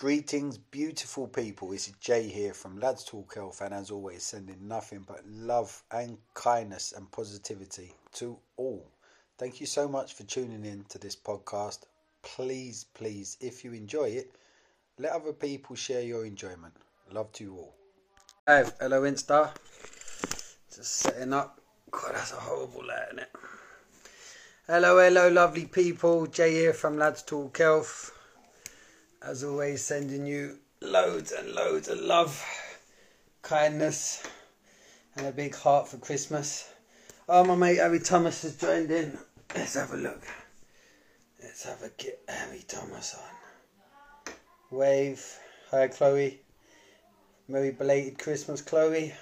Greetings, beautiful people. Is Jay here from Lads Talk Health, and as always, sending nothing but love and kindness and positivity to all. Thank you so much for tuning in to this podcast. Please, please, if you enjoy it, let other people share your enjoyment. Love to you all. Hey, hello, Insta. Just setting up. God, that's a horrible light, isn't it? Hello, hello, lovely people. Jay here from Lads Talk Health as always, sending you loads and loads of love, kindness, and a big heart for Christmas. Oh, my mate Harry Thomas has joined in. Let's have a look. Let's have a get Harry Thomas on. Wave. Hi, Chloe. Merry belated Christmas, Chloe.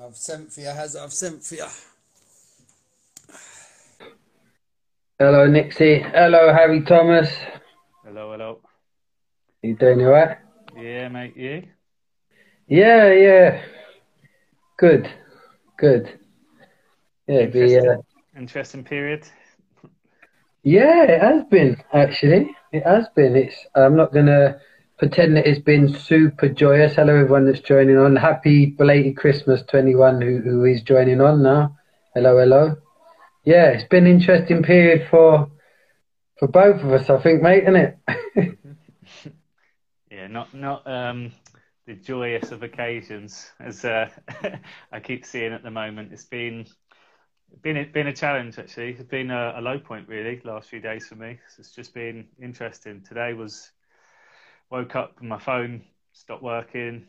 I've sent for you, has I've sent for you. Hello, Nixie. Hello, Harry Thomas. Hello, hello. You doing all right? Yeah, mate. You? Yeah, yeah. Good, good. Yeah, interesting, be, uh, interesting period. Yeah, it has been actually. It has been. It's. I'm not gonna pretend that it's been super joyous. Hello, everyone that's joining on. Happy belated Christmas to anyone who, who is joining on now. Hello, hello yeah, it's been an interesting period for for both of us, I think, mate, isn't it? yeah, not not um, the joyous of occasions, as uh, I keep seeing at the moment. It's been been been a challenge actually. It's been a, a low point really last few days for me. So it's just been interesting. Today was woke up and my phone stopped working.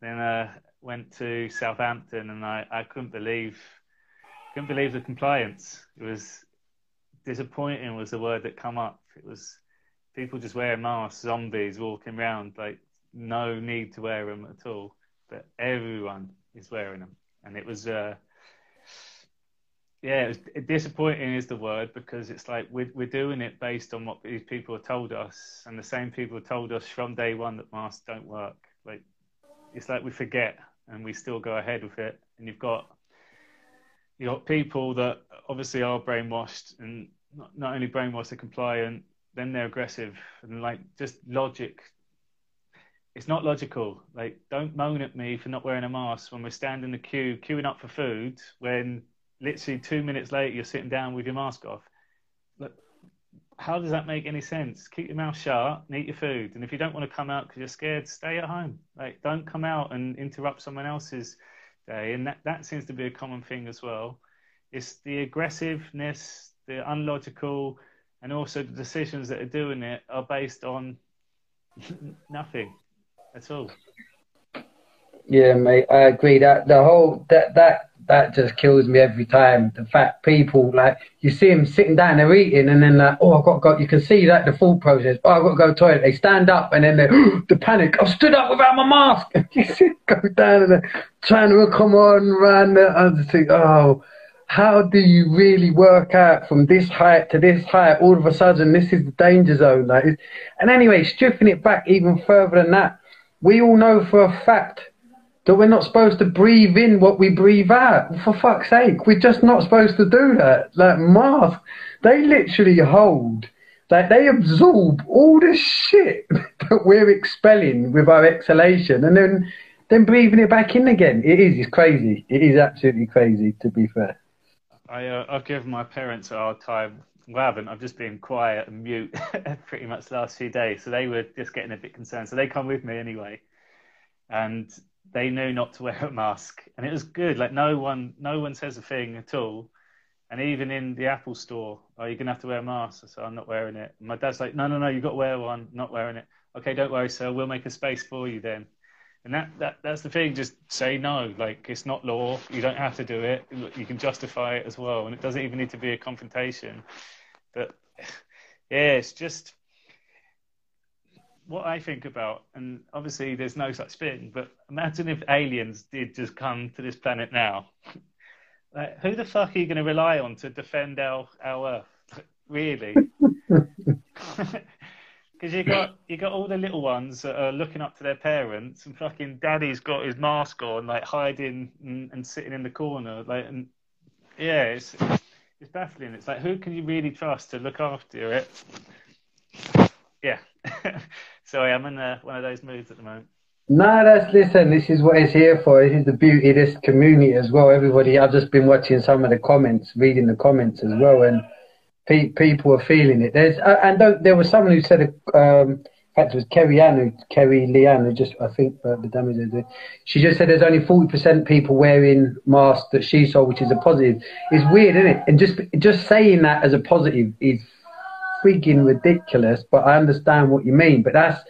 Then uh, went to Southampton and I, I couldn't believe couldn't believe the compliance. It was disappointing was the word that come up. It was people just wearing masks, zombies walking around, like no need to wear them at all. But everyone is wearing them, and it was. Uh, yeah, it was disappointing is the word because it's like we're, we're doing it based on what these people have told us, and the same people have told us from day one that masks don't work. Like it's like we forget and we still go ahead with it. And you've got you got people that obviously are brainwashed and not, not only brainwashed, they're compliant, then they're aggressive and like just logic. It's not logical. Like, don't moan at me for not wearing a mask when we're standing in the queue, queuing up for food, when literally two minutes later you're sitting down with your mask off. Look, how does that make any sense? Keep your mouth shut and eat your food. And if you don't want to come out because you're scared, stay at home. Like, don't come out and interrupt someone else's day, and that, that seems to be a common thing as well. It's the aggressiveness, the unlogical, and also the decisions that are doing it are based on nothing at all. Yeah, mate, I agree. That the whole that that that just kills me every time. The fact people like you see them sitting down, they're eating, and then like, oh, I've got to go. You can see that the full process. Oh, I've got to go to the toilet. They stand up, and then they the panic. I've stood up without my mask. you see, go down and trying to oh, come on, run. I just think, oh, how do you really work out from this height to this height? All of a sudden, this is the danger zone. Like, and anyway, stripping it back even further than that, we all know for a fact that we're not supposed to breathe in what we breathe out. For fuck's sake, we're just not supposed to do that. Like masks, they literally hold, like they absorb all the shit that we're expelling with our exhalation, and then then breathing it back in again. It is, it's crazy. It is absolutely crazy, to be fair. I, uh, I've given my parents a hard time. Well, I haven't. I've just been quiet and mute pretty much the last few days. So they were just getting a bit concerned. So they come with me anyway. And they know not to wear a mask, and it was good. Like no one, no one says a thing at all. And even in the Apple store, oh, you're gonna have to wear a mask. So I'm not wearing it. And my dad's like, no, no, no, you got to wear one. Not wearing it. Okay, don't worry, sir. We'll make a space for you then. And that, that that's the thing. Just say no. Like it's not law. You don't have to do it. You can justify it as well, and it doesn't even need to be a confrontation. But yeah, it's just what I think about, and obviously there's no such thing, but imagine if aliens did just come to this planet now. like, who the fuck are you going to rely on to defend our our Earth? really? Because you got you got all the little ones that are looking up to their parents, and fucking daddy's got his mask on, like hiding and, and sitting in the corner, like and yeah, it's it's baffling. It's like who can you really trust to look after it? Yeah. Sorry, I'm in uh, one of those moods at the moment. No, that's listen. This is what it's here for. This is the beauty of this community as well. Everybody, I've just been watching some of the comments, reading the comments as well, and pe- people are feeling it. There's uh, and there was someone who said, um, in fact, it was Kerry Ann, who, Kerry Leanne, who just I think uh, the damage is. She just said there's only forty percent people wearing masks that she saw, which is a positive. It's weird, isn't it? And just just saying that as a positive is freaking ridiculous. But I understand what you mean. But that's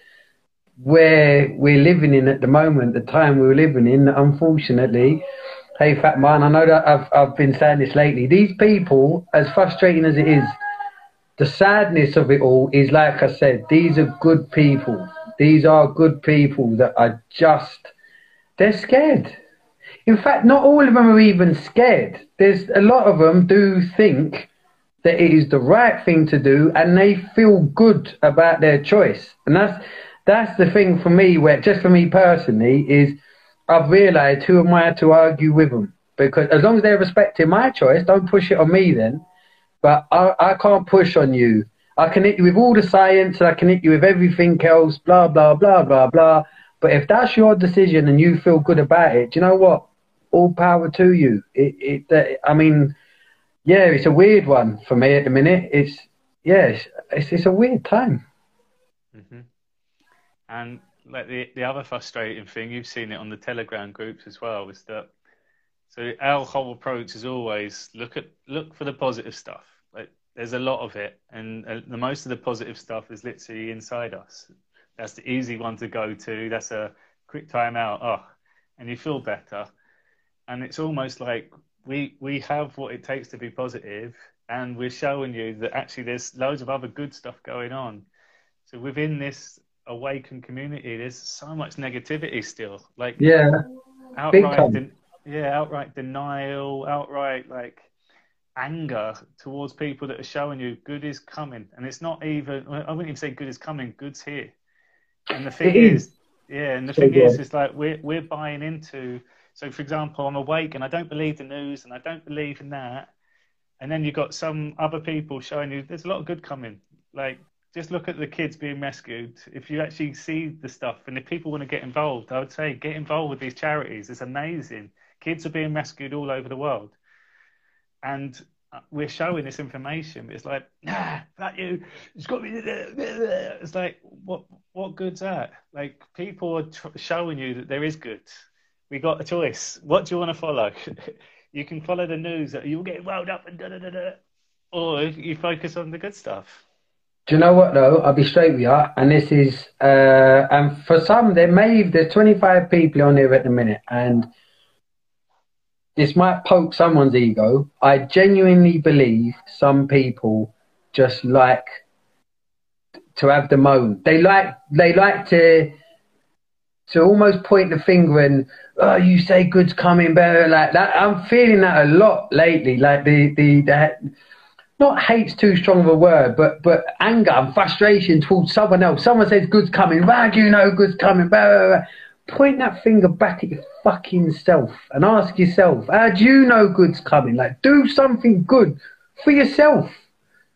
where we're living in at the moment, the time we're living in, unfortunately. Hey, fat man, I know that I've, I've been saying this lately. These people, as frustrating as it is, the sadness of it all is like I said, these are good people. These are good people that are just, they're scared. In fact, not all of them are even scared. There's a lot of them do think that it is the right thing to do and they feel good about their choice. And that's, that's the thing for me, where just for me personally, is I've realised who am I to argue with them? Because as long as they're respecting my choice, don't push it on me then. But I, I can't push on you. I connect you with all the science, and I connect you with everything else, blah, blah, blah, blah, blah. But if that's your decision and you feel good about it, do you know what? All power to you. It, it, I mean, yeah, it's a weird one for me at the minute. It's, yeah, it's, it's, it's a weird time. Mm-hmm. And like the the other frustrating thing, you've seen it on the Telegram groups as well, is that so our whole approach is always look at look for the positive stuff. Like there's a lot of it, and uh, the most of the positive stuff is literally inside us. That's the easy one to go to. That's a quick time out. Oh, and you feel better. And it's almost like we we have what it takes to be positive, and we're showing you that actually there's loads of other good stuff going on. So within this awakened community, there's so much negativity still. Like yeah, outright, de- yeah, outright denial, outright like anger towards people that are showing you good is coming, and it's not even. I wouldn't even say good is coming. Good's here, and the thing is, yeah, and the so thing good. is, it's like we're we're buying into. So, for example, I'm awake and I don't believe the news and I don't believe in that. And then you've got some other people showing you there's a lot of good coming. Like just look at the kids being rescued. If you actually see the stuff, and if people want to get involved, I would say get involved with these charities. It's amazing. Kids are being rescued all over the world, and uh, we're showing this information. It's like, nah, that you. It's got me. It's like, what? What good's that? Like people are tr- showing you that there is good. We got a choice. What do you want to follow? you can follow the news you'll get wound up and da da da da, or you focus on the good stuff. Do you know what though? I'll be straight with you, and this is, uh, and for some, there may there's 25 people on here at the minute, and this might poke someone's ego. I genuinely believe some people just like to have the moan. They like they like to to almost point the finger and oh, you say good's coming better like that. I'm feeling that a lot lately. Like the the the not hate's too strong of a word, but but anger and frustration towards someone else. Someone says good's coming, do you know good's coming? Blah, blah, blah. Point that finger back at your fucking self and ask yourself, how do you know good's coming? Like do something good for yourself.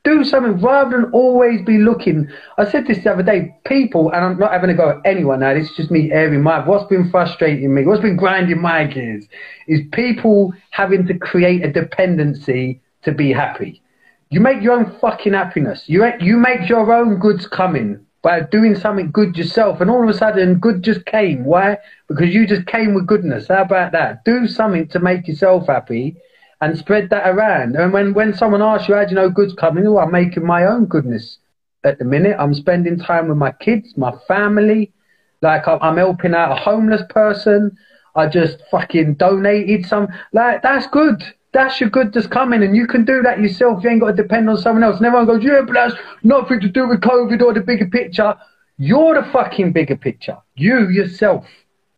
Do something rather than always be looking. I said this the other day. People, and I'm not having to go at anyone now. This is just me airing my. What's been frustrating me? What's been grinding my gears? Is people having to create a dependency to be happy you make your own fucking happiness. You you make your own goods coming by doing something good yourself, and all of a sudden, good just came. Why? Because you just came with goodness. How about that? Do something to make yourself happy, and spread that around. And when when someone asks you how do you know good's coming, oh, I'm making my own goodness. At the minute, I'm spending time with my kids, my family. Like I'm helping out a homeless person. I just fucking donated some. Like that's good. That's your good that's coming, and you can do that yourself. You ain't got to depend on someone else. And everyone goes, yeah, but that's nothing to do with COVID or the bigger picture. You're the fucking bigger picture. You yourself.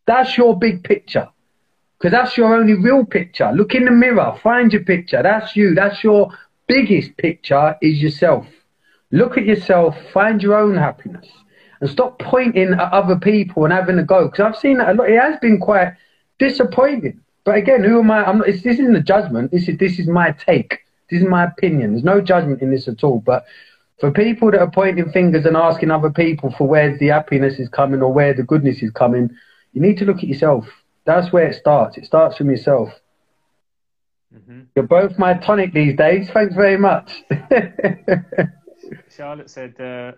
That's your big picture. Because that's your only real picture. Look in the mirror, find your picture. That's you. That's your biggest picture is yourself. Look at yourself, find your own happiness. And stop pointing at other people and having a go. Because I've seen that a lot. It has been quite disappointing. But again, who am I? I'm not, this isn't a judgment. This is this is my take. This is my opinion. There's no judgment in this at all. But for people that are pointing fingers and asking other people for where the happiness is coming or where the goodness is coming, you need to look at yourself. That's where it starts. It starts from yourself. Mm-hmm. You're both my tonic these days. Thanks very much. Charlotte said, uh,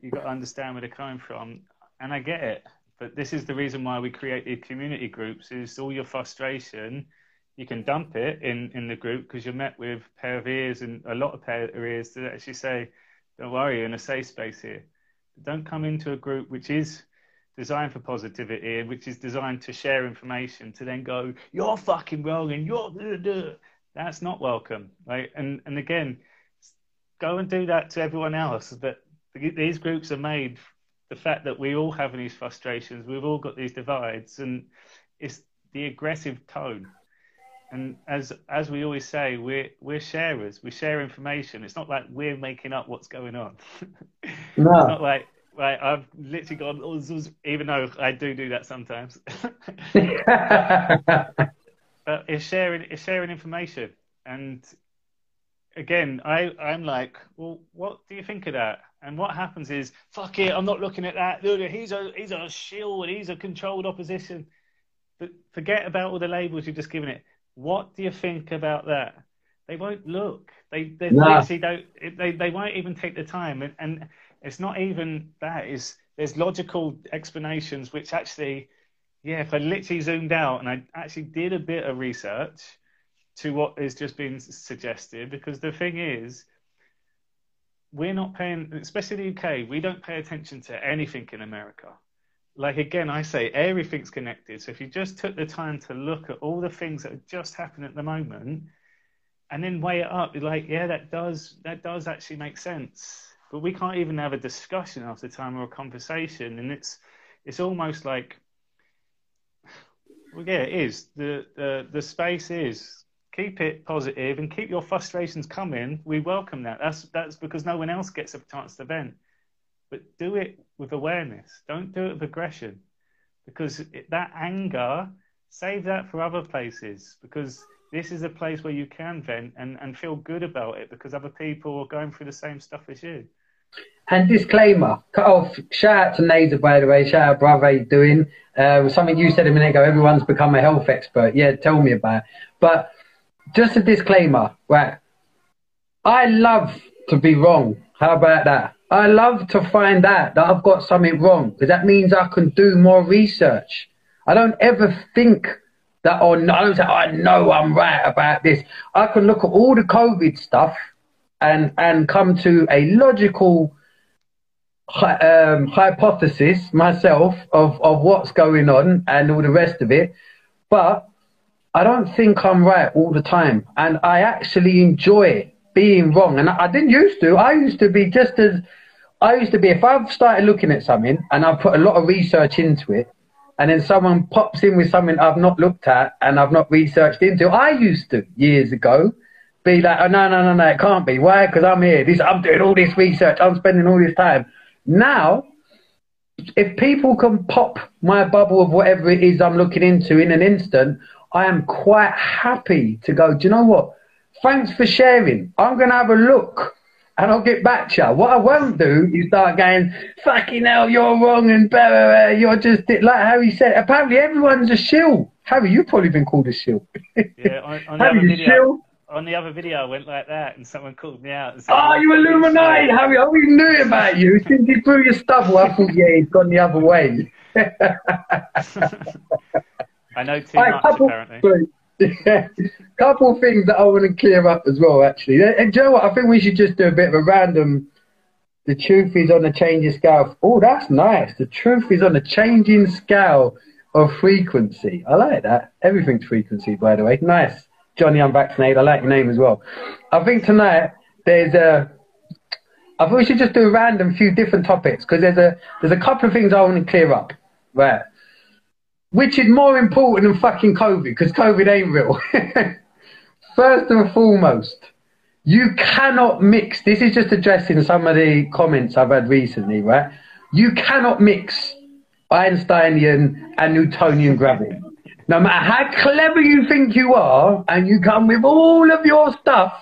"You've got to understand where they're coming from," and I get it. But this is the reason why we created community groups: is all your frustration, you can dump it in in the group because you're met with a pair of ears and a lot of pair of ears that actually say, "Don't worry, you're in a safe space here." Don't come into a group which is designed for positivity and which is designed to share information to then go, "You're fucking wrong," and you're. That's not welcome, right? And and again go and do that to everyone else. But these groups are made. The fact that we all have these frustrations, we've all got these divides, and it's the aggressive tone. And as as we always say, we're we're sharers. We share information. It's not like we're making up what's going on. No. it's not like right. I've literally gone, oh, even though I do do that sometimes. but it's sharing it's sharing information, and again, I, I'm like, well, what do you think of that? And what happens is, fuck it, I'm not looking at that. He's a he's a shill. He's a controlled opposition. But forget about all the labels you've just given it. What do you think about that? They won't look. They they nah. don't. They they won't even take the time. And, and it's not even that. Is there's logical explanations which actually, yeah, if I literally zoomed out and I actually did a bit of research to what is just being suggested because the thing is we're not paying especially the UK we don't pay attention to anything in America like again I say everything's connected so if you just took the time to look at all the things that are just happening at the moment and then weigh it up you're like yeah that does that does actually make sense but we can't even have a discussion after time or a conversation and it's it's almost like well yeah it is the the, the space is keep it positive and keep your frustrations coming. We welcome that. That's that's because no one else gets a chance to vent. But do it with awareness. Don't do it with aggression, because it, that anger save that for other places. Because this is a place where you can vent and, and feel good about it because other people are going through the same stuff as you. And disclaimer, cut off. Shout out to Nader, by the way. Shout out, brother. Doing? Uh, something you said a minute ago. Everyone's become a health expert. Yeah, tell me about it. But just a disclaimer, right? I love to be wrong. How about that? I love to find out that I've got something wrong because that means I can do more research. I don't ever think that, oh, no, I don't say, I know I'm right about this. I can look at all the COVID stuff and, and come to a logical um, hypothesis myself of, of what's going on and all the rest of it. But I don't think I'm right all the time, and I actually enjoy being wrong. And I, I didn't used to. I used to be just as I used to be. If I've started looking at something and I've put a lot of research into it, and then someone pops in with something I've not looked at and I've not researched into, I used to years ago be like, oh no no no no, it can't be. Why? Because I'm here. This I'm doing all this research. I'm spending all this time. Now, if people can pop my bubble of whatever it is I'm looking into in an instant, I am quite happy to go, do you know what? Thanks for sharing. I'm going to have a look and I'll get back to you. What I won't do is start going, fucking hell, you're wrong and blah, blah, blah. you're just, like Harry said, apparently everyone's a shill. Harry, you've probably been called a shill. Yeah, on, on Harry, the video, on the other video, I went like that and someone called me out. And said, oh, you Illuminati, Harry, I always knew about you. Since you threw your stubble, I thought, yeah, he's gone the other way. I know too much, couple, apparently. Yeah, couple things that I want to clear up as well, actually. And you know? I think we should just do a bit of a random. The truth is on a changing scale. Oh, that's nice. The truth is on a changing scale of frequency. I like that. Everything's frequency, by the way. Nice. Johnny Unvaccinated. I like your name as well. I think tonight there's a. I thought we should just do a random few different topics because there's a there's a couple of things I want to clear up. Right which is more important than fucking COVID because COVID ain't real. First and foremost, you cannot mix. This is just addressing some of the comments I've had recently, right? You cannot mix Einsteinian and Newtonian gravity. No matter how clever you think you are, and you come with all of your stuff,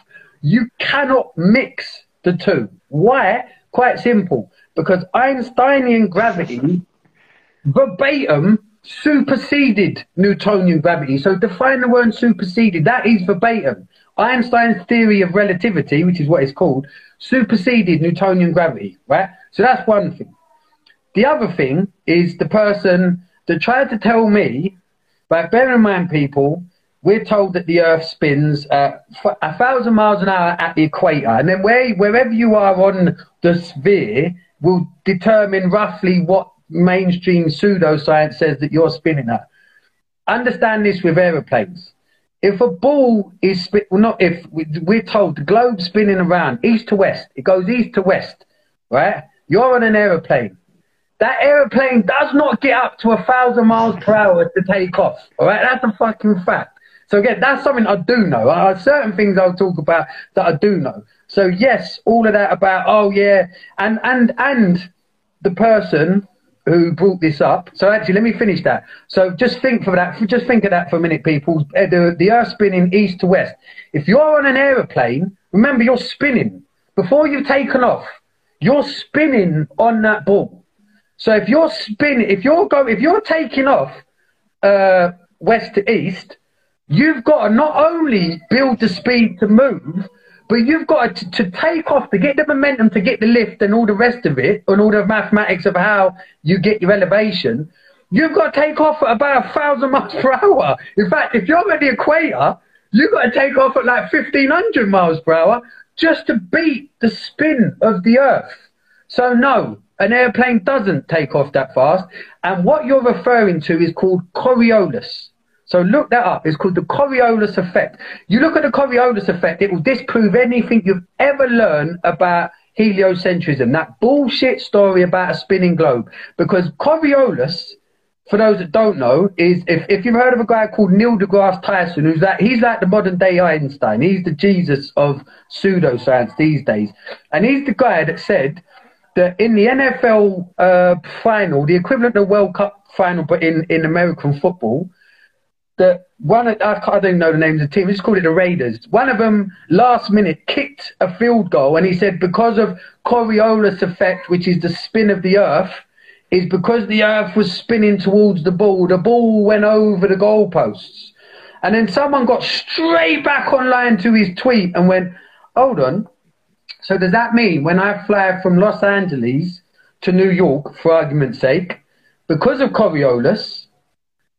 You cannot mix the two. Why? Quite simple. Because Einsteinian gravity verbatim superseded Newtonian gravity. So define the word superseded. That is verbatim. Einstein's theory of relativity, which is what it's called, superseded Newtonian gravity, right? So that's one thing. The other thing is the person that tried to tell me, but bear in mind, people, we're told that the Earth spins at a thousand miles an hour at the equator, and then where, wherever you are on the sphere will determine roughly what mainstream pseudoscience says that you're spinning at. Understand this with aeroplanes. If a ball is spin, well, not if we're told the globe's spinning around east to west, it goes east to west, right? You're on an aeroplane. That aeroplane does not get up to a thousand miles per hour to take off. All right, that's a fucking fact. So again, that's something I do know. I, certain things I'll talk about that I do know. So yes, all of that about oh yeah, and and and the person who brought this up. So actually, let me finish that. So just think for that. Just think of that for a minute, people. Uh, the, the Earth spinning east to west. If you're on an aeroplane, remember you're spinning before you've taken off. You're spinning on that ball. So if you're spinning, if you're go, if you're taking off uh, west to east, you've got to not only build the speed to move, but you've got to, to, take off to get the momentum, to get the lift, and all the rest of it, and all the mathematics of how you get your elevation. You've got to take off at about a thousand miles per hour. In fact, if you're at the equator, you've got to take off at like 1500 miles per hour just to beat the spin of the Earth. So, no, an airplane doesn't take off that fast. And what you're referring to is called Coriolis. So look that up. It's called the Coriolis effect. You look at the Coriolis effect, it will disprove anything you've ever learned about heliocentrism, that bullshit story about a spinning globe. Because Coriolis, for those that don't know, is if, if you've heard of a guy called Neil deGrasse Tyson, who's that he's like the modern day Einstein. He's the Jesus of pseudoscience these days. And he's the guy that said that in the NFL uh, final, the equivalent of World Cup final, but in, in American football, that one I, I don't know the names of the team. Let's call it the Raiders. One of them last minute kicked a field goal, and he said because of Coriolis effect, which is the spin of the Earth, is because the Earth was spinning towards the ball. The ball went over the goalposts, and then someone got straight back online to his tweet and went, "Hold on." So does that mean when I fly from Los Angeles to New York, for argument's sake, because of Coriolis,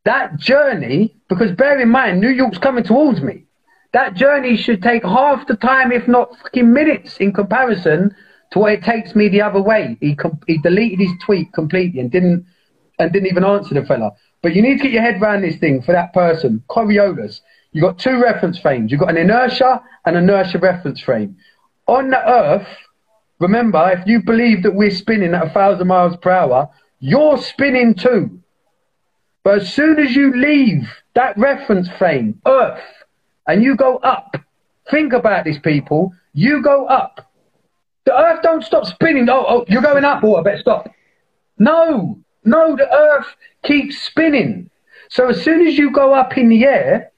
that journey, because bear in mind, New York's coming towards me. That journey should take half the time, if not fucking minutes, in comparison to what it takes me the other way. He he deleted his tweet completely and didn't and didn't even answer the fella. But you need to get your head around this thing for that person, Coriolis. You've got two reference frames. You've got an inertia and inertia reference frame. On the Earth, remember, if you believe that we're spinning at a thousand miles per hour, you're spinning too. But as soon as you leave that reference frame, Earth, and you go up, think about this, people. You go up. The Earth don't stop spinning. Oh, oh you're going up. Oh, I better stop. No, no, the Earth keeps spinning. So as soon as you go up in the air,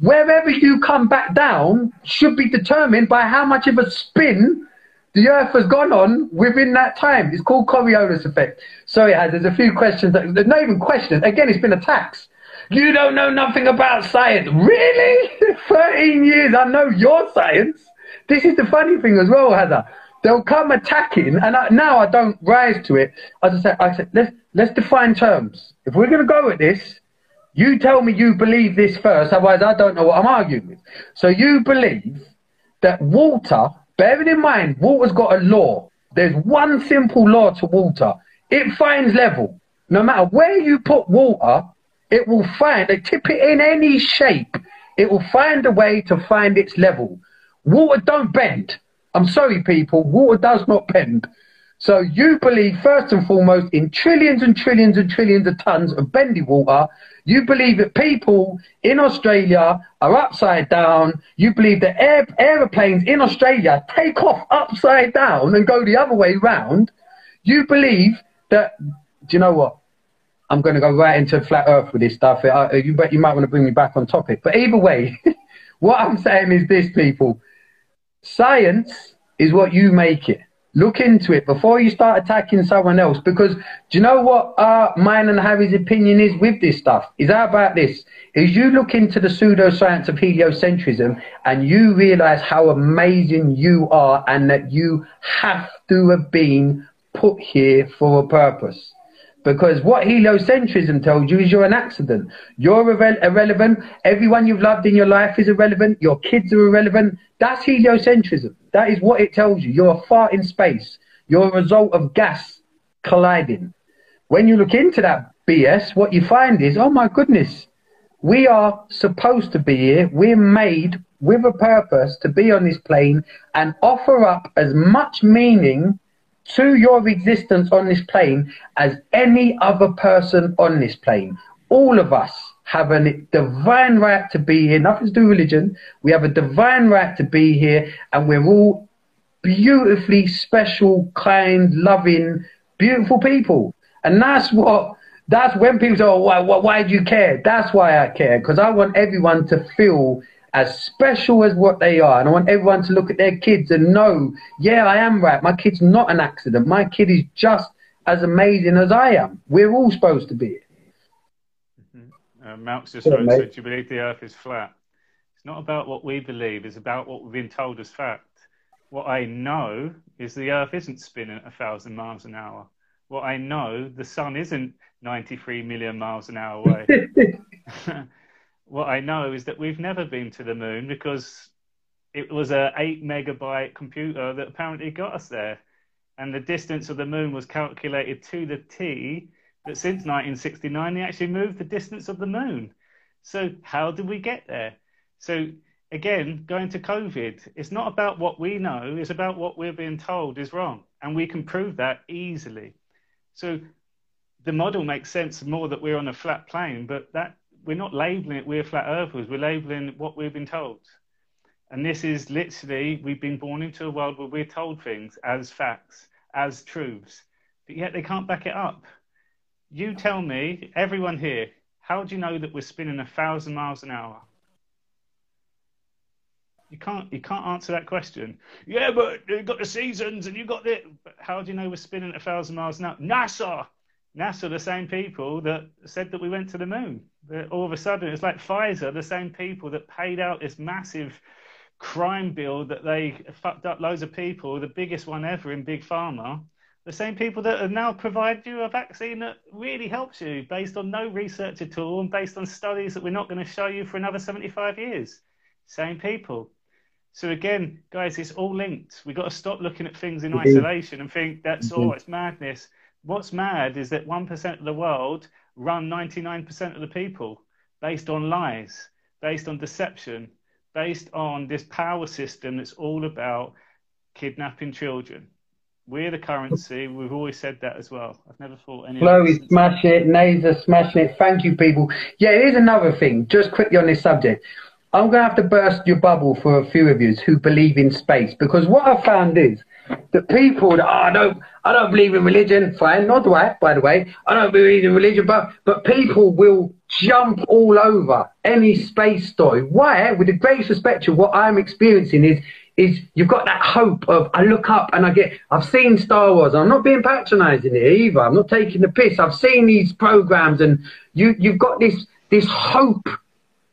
wherever you come back down should be determined by how much of a spin the Earth has gone on within that time. It's called Coriolis effect. So it has. There's a few questions. That, there's not even questions. Again, it's been attacks. You don't know nothing about science. Really? 13 years. I know your science. This is the funny thing as well, Heather. They'll come attacking, and I, now I don't rise to it. As I said, I said let's let's define terms. If we're going to go with this, you tell me you believe this first. Otherwise, I don't know what I'm arguing with. So you believe that water Bearing in mind, water's got a law. There's one simple law to water. It finds level. No matter where you put water, it will find, they tip it in any shape, it will find a way to find its level. Water don't bend. I'm sorry, people, water does not bend. So you believe, first and foremost, in trillions and trillions and trillions of tons of bendy water you believe that people in Australia are upside down. You believe that air, aeroplanes in Australia take off upside down and go the other way round. You believe that, do you know what? I'm going to go right into flat earth with this stuff. you, you might want to bring me back on topic. But either way, what I'm saying is this, people. Science is what you make it. Look into it before you start attacking someone else. Because do you know what uh, mine and Harry's opinion is with this stuff? Is how about this? Is you look into the pseudoscience of heliocentrism and you realize how amazing you are and that you have to have been put here for a purpose. Because what heliocentrism tells you is you're an accident. You're irre- irrelevant. Everyone you've loved in your life is irrelevant. Your kids are irrelevant. That's heliocentrism. That is what it tells you. You're a fart in space. You're a result of gas colliding. When you look into that BS, what you find is, oh my goodness, we are supposed to be here. We're made with a purpose to be on this plane and offer up as much meaning to your existence on this plane as any other person on this plane. All of us have a divine right to be here. Nothing to do with religion. We have a divine right to be here, and we're all beautifully special, kind, loving, beautiful people. And that's what. That's when people say, "Oh, why, why, why do you care?" That's why I care because I want everyone to feel as special as what they are. And I want everyone to look at their kids and know, yeah, I am right. My kid's not an accident. My kid is just as amazing as I am. We're all supposed to be. Uh, Malx just wrote, so do you believe the earth is flat? It's not about what we believe, it's about what we've been told as fact. What I know is the earth isn't spinning at a thousand miles an hour. What I know, the sun isn't 93 million miles an hour away. what I know is that we've never been to the moon because it was a eight megabyte computer that apparently got us there, and the distance of the moon was calculated to the T. But since 1969, they actually moved the distance of the moon. So how did we get there? So again, going to COVID, it's not about what we know; it's about what we're being told is wrong, and we can prove that easily. So the model makes sense more that we're on a flat plane, but that we're not labeling it we're flat earthers we're labeling what we've been told and this is literally we've been born into a world where we're told things as facts as truths but yet they can't back it up you tell me everyone here how do you know that we're spinning a thousand miles an hour you can't you can't answer that question. Yeah, but you've got the seasons and you've got the. But how do you know we're spinning a thousand miles an hour? NASA. NASA, the same people that said that we went to the moon. All of a sudden, it's like Pfizer, the same people that paid out this massive crime bill that they fucked up loads of people, the biggest one ever in Big Pharma. The same people that have now provided you a vaccine that really helps you based on no research at all and based on studies that we're not going to show you for another 75 years. Same people. So again, guys, it's all linked. We've got to stop looking at things in mm-hmm. isolation and think that's mm-hmm. all, oh, it's madness what's mad is that 1% of the world run 99% of the people based on lies, based on deception, based on this power system that's all about kidnapping children. We're the currency. We've always said that as well. I've never thought any. Chloe, smash it. Naser, smashing it. Thank you, people. Yeah, here's another thing. Just quickly on this subject. I'm going to have to burst your bubble for a few of you who believe in space because what I found is that people that oh, I don't I don't believe in religion, fine, not do I, by the way. I don't believe in religion, but but people will jump all over any space story. Why? With the greatest respect to what I'm experiencing is is you've got that hope of I look up and I get I've seen Star Wars. I'm not being patronizing here either. I'm not taking the piss. I've seen these programs and you you've got this this hope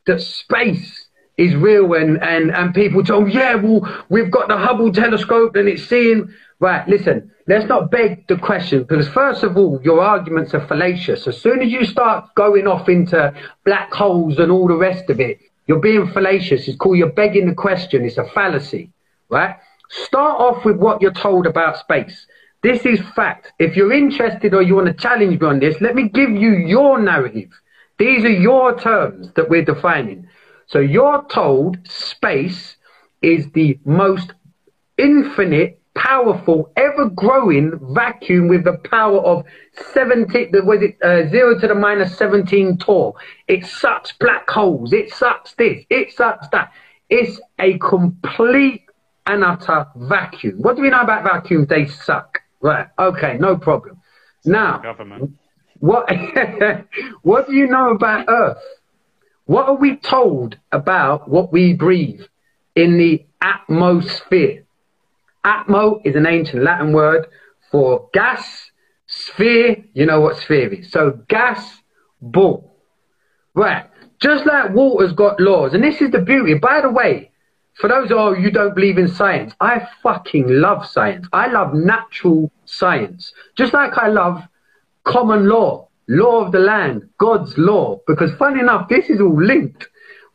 that space is real and, and, and people tell me, yeah, well, we've got the Hubble telescope and it's seeing. Right, listen, let's not beg the question because, first of all, your arguments are fallacious. As soon as you start going off into black holes and all the rest of it, you're being fallacious. It's called you're begging the question. It's a fallacy, right? Start off with what you're told about space. This is fact. If you're interested or you want to challenge me on this, let me give you your narrative. These are your terms that we're defining. So you're told space is the most infinite, powerful, ever growing vacuum with the power of 70, was it uh, 0 to the minus 17 torr. It sucks black holes. It sucks this. It sucks that. It's a complete and utter vacuum. What do we know about vacuums? They suck. Right. Okay. No problem. Now, government. what, what do you know about Earth? What are we told about what we breathe? in the atmosphere. Atmo is an ancient Latin word for gas, sphere, you know what sphere is. So gas, ball. Right. Just like water's got laws. And this is the beauty. By the way, for those of you who don't believe in science, I fucking love science. I love natural science. Just like I love common law, law of the land, God's law. Because funny enough, this is all linked.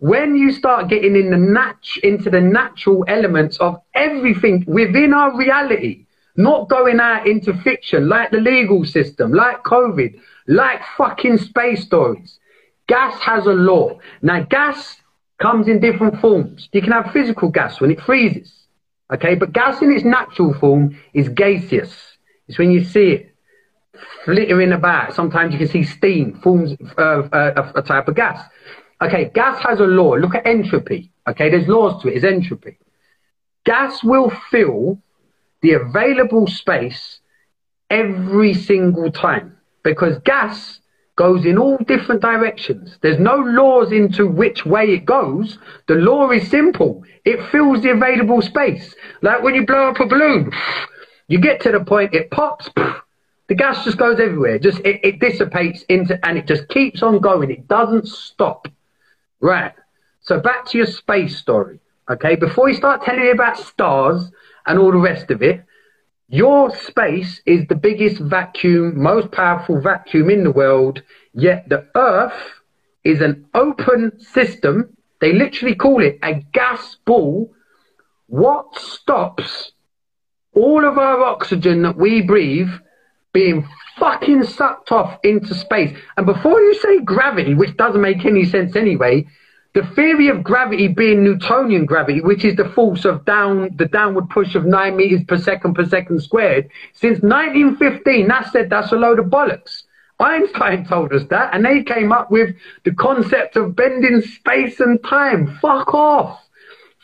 When you start getting in the nat- into the natural elements of everything within our reality, not going out into fiction like the legal system, like COVID, like fucking space stories. Gas has a law. Now, gas comes in different forms. You can have physical gas when it freezes. Okay, but gas in its natural form is gaseous. It's when you see it flittering about. Sometimes you can see steam, forms of uh, a type of gas. Okay, gas has a law. Look at entropy. Okay, there's laws to it. It's entropy. Gas will fill the available space every single time because gas goes in all different directions. There's no laws into which way it goes. The law is simple. It fills the available space. Like when you blow up a balloon, you get to the point, it pops, the gas just goes everywhere. Just it, it dissipates into and it just keeps on going. It doesn't stop. Right. So back to your space story. Okay. Before you start telling me about stars and all the rest of it, your space is the biggest vacuum, most powerful vacuum in the world, yet the Earth is an open system. They literally call it a gas ball. What stops all of our oxygen that we breathe being fucking sucked off into space? And before you say gravity, which doesn't make any sense anyway, the theory of gravity being Newtonian gravity, which is the force of down the downward push of nine meters per second per second squared, since 1915, that said that's a load of bollocks. Einstein told us that, and they came up with the concept of bending space and time. Fuck off.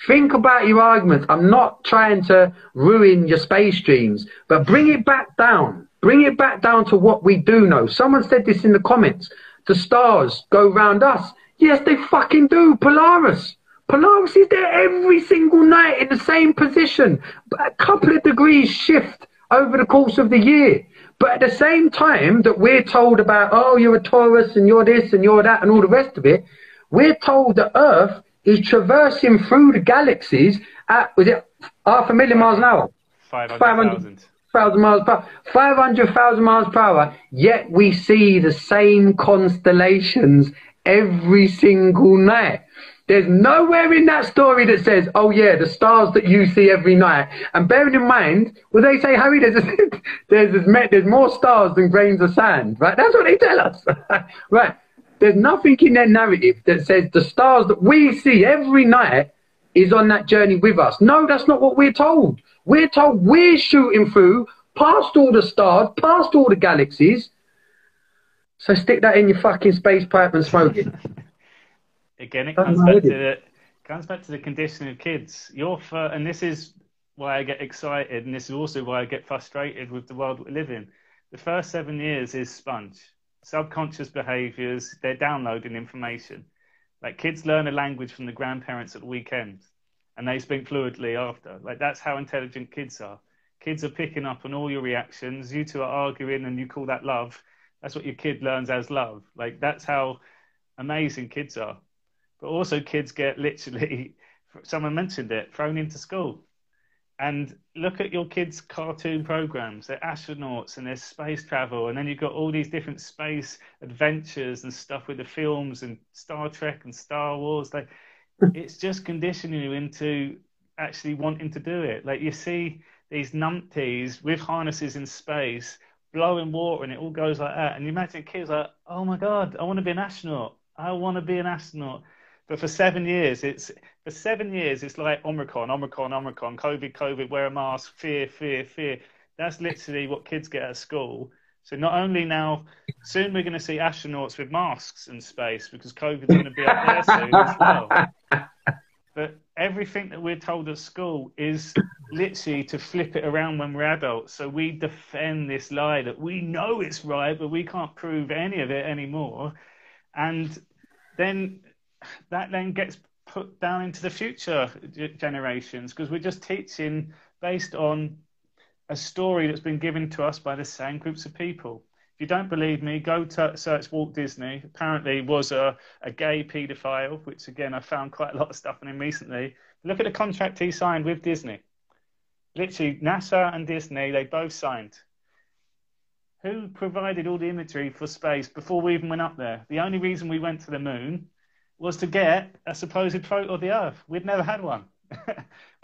Think about your arguments. I'm not trying to ruin your space dreams, but bring it back down. Bring it back down to what we do know. Someone said this in the comments. The stars go round us. Yes, they fucking do. Polaris. Polaris is there every single night in the same position. But a couple of degrees shift over the course of the year. But at the same time that we're told about, oh, you're a Taurus and you're this and you're that and all the rest of it, we're told that Earth is traversing through the galaxies at, was it half a million miles an hour? 500,000. 500,000 miles per hour. 500,000 miles per hour. Yet we see the same constellations every single night. There's nowhere in that story that says, oh yeah, the stars that you see every night. And bearing in mind, well, they say, Harry, there's, a, there's, there's more stars than grains of sand, right? That's what they tell us, right? There's nothing in their narrative that says the stars that we see every night is on that journey with us. No, that's not what we're told. We're told we're shooting through past all the stars, past all the galaxies, so stick that in your fucking space pipe and smoke it. Again, it comes back to the comes back to the conditioning of kids. Your and this is why I get excited, and this is also why I get frustrated with the world we live in. The first seven years is sponge, subconscious behaviours. They're downloading information. Like kids learn a language from the grandparents at the weekend, and they speak fluently after. Like that's how intelligent kids are. Kids are picking up on all your reactions. You two are arguing, and you call that love that's what your kid learns as love. Like that's how amazing kids are. But also, kids get literally, someone mentioned it, thrown into school. And look at your kids' cartoon programs. They're astronauts and there's space travel. And then you've got all these different space adventures and stuff with the films and Star Trek and Star Wars. Like, it's just conditioning you into actually wanting to do it. Like, you see these numpties with harnesses in space blowing water and it all goes like that. And you imagine kids like, oh my God, I want to be an astronaut. I want to be an astronaut. But for seven years, it's for seven years, it's like Omicron, Omicron, Omicron, COVID, COVID, wear a mask, fear, fear, fear. That's literally what kids get at school. So not only now, soon we're going to see astronauts with masks in space because COVID's going to be up there soon as well. But everything that we're told at school is literally to flip it around when we're adults. So we defend this lie that we know it's right, but we can't prove any of it anymore. And then that then gets put down into the future generations because we're just teaching based on a story that's been given to us by the same groups of people. If you don't believe me, go to search Walt Disney. Apparently, was a, a gay paedophile, which again I found quite a lot of stuff on him recently. Look at the contract he signed with Disney. Literally, NASA and Disney, they both signed. Who provided all the imagery for space before we even went up there? The only reason we went to the moon was to get a supposed photo of the Earth. We'd never had one.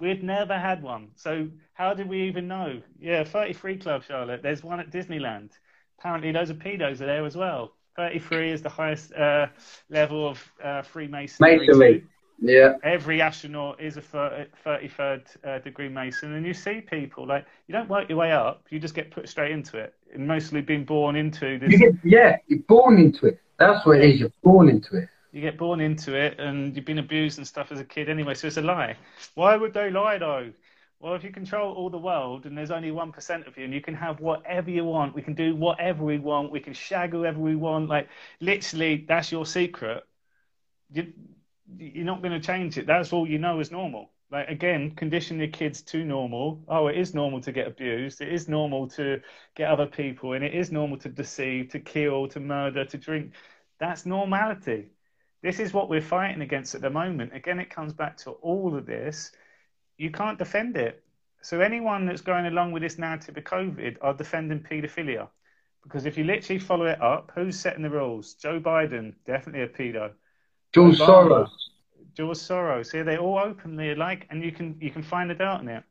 We'd never had one. So how did we even know? Yeah, 33 Club, Charlotte. There's one at Disneyland. Apparently, those are pedos are there as well. 33 is the highest uh, level of uh, Freemasonry. Masonry. Yeah. Every astronaut is a 33rd uh, degree Mason. And you see people, like, you don't work your way up, you just get put straight into it. And mostly being born into this. You get, yeah, you're born into it. That's what it is. You're born into it you get born into it and you've been abused and stuff as a kid anyway, so it's a lie. Why would they lie though? Well, if you control all the world and there's only 1% of you and you can have whatever you want, we can do whatever we want, we can shag whoever we want, like literally that's your secret. You, you're not going to change it. That's all you know is normal. Like again, condition your kids to normal. Oh, it is normal to get abused. It is normal to get other people, and it is normal to deceive, to kill, to murder, to drink. That's normality. This is what we're fighting against at the moment. Again, it comes back to all of this. You can't defend it. So anyone that's going along with this narrative of COVID are defending paedophilia. Because if you literally follow it up, who's setting the rules? Joe Biden, definitely a pedo. George Soros. George Soros. Yeah, they all openly like, and you can you can find it out in it.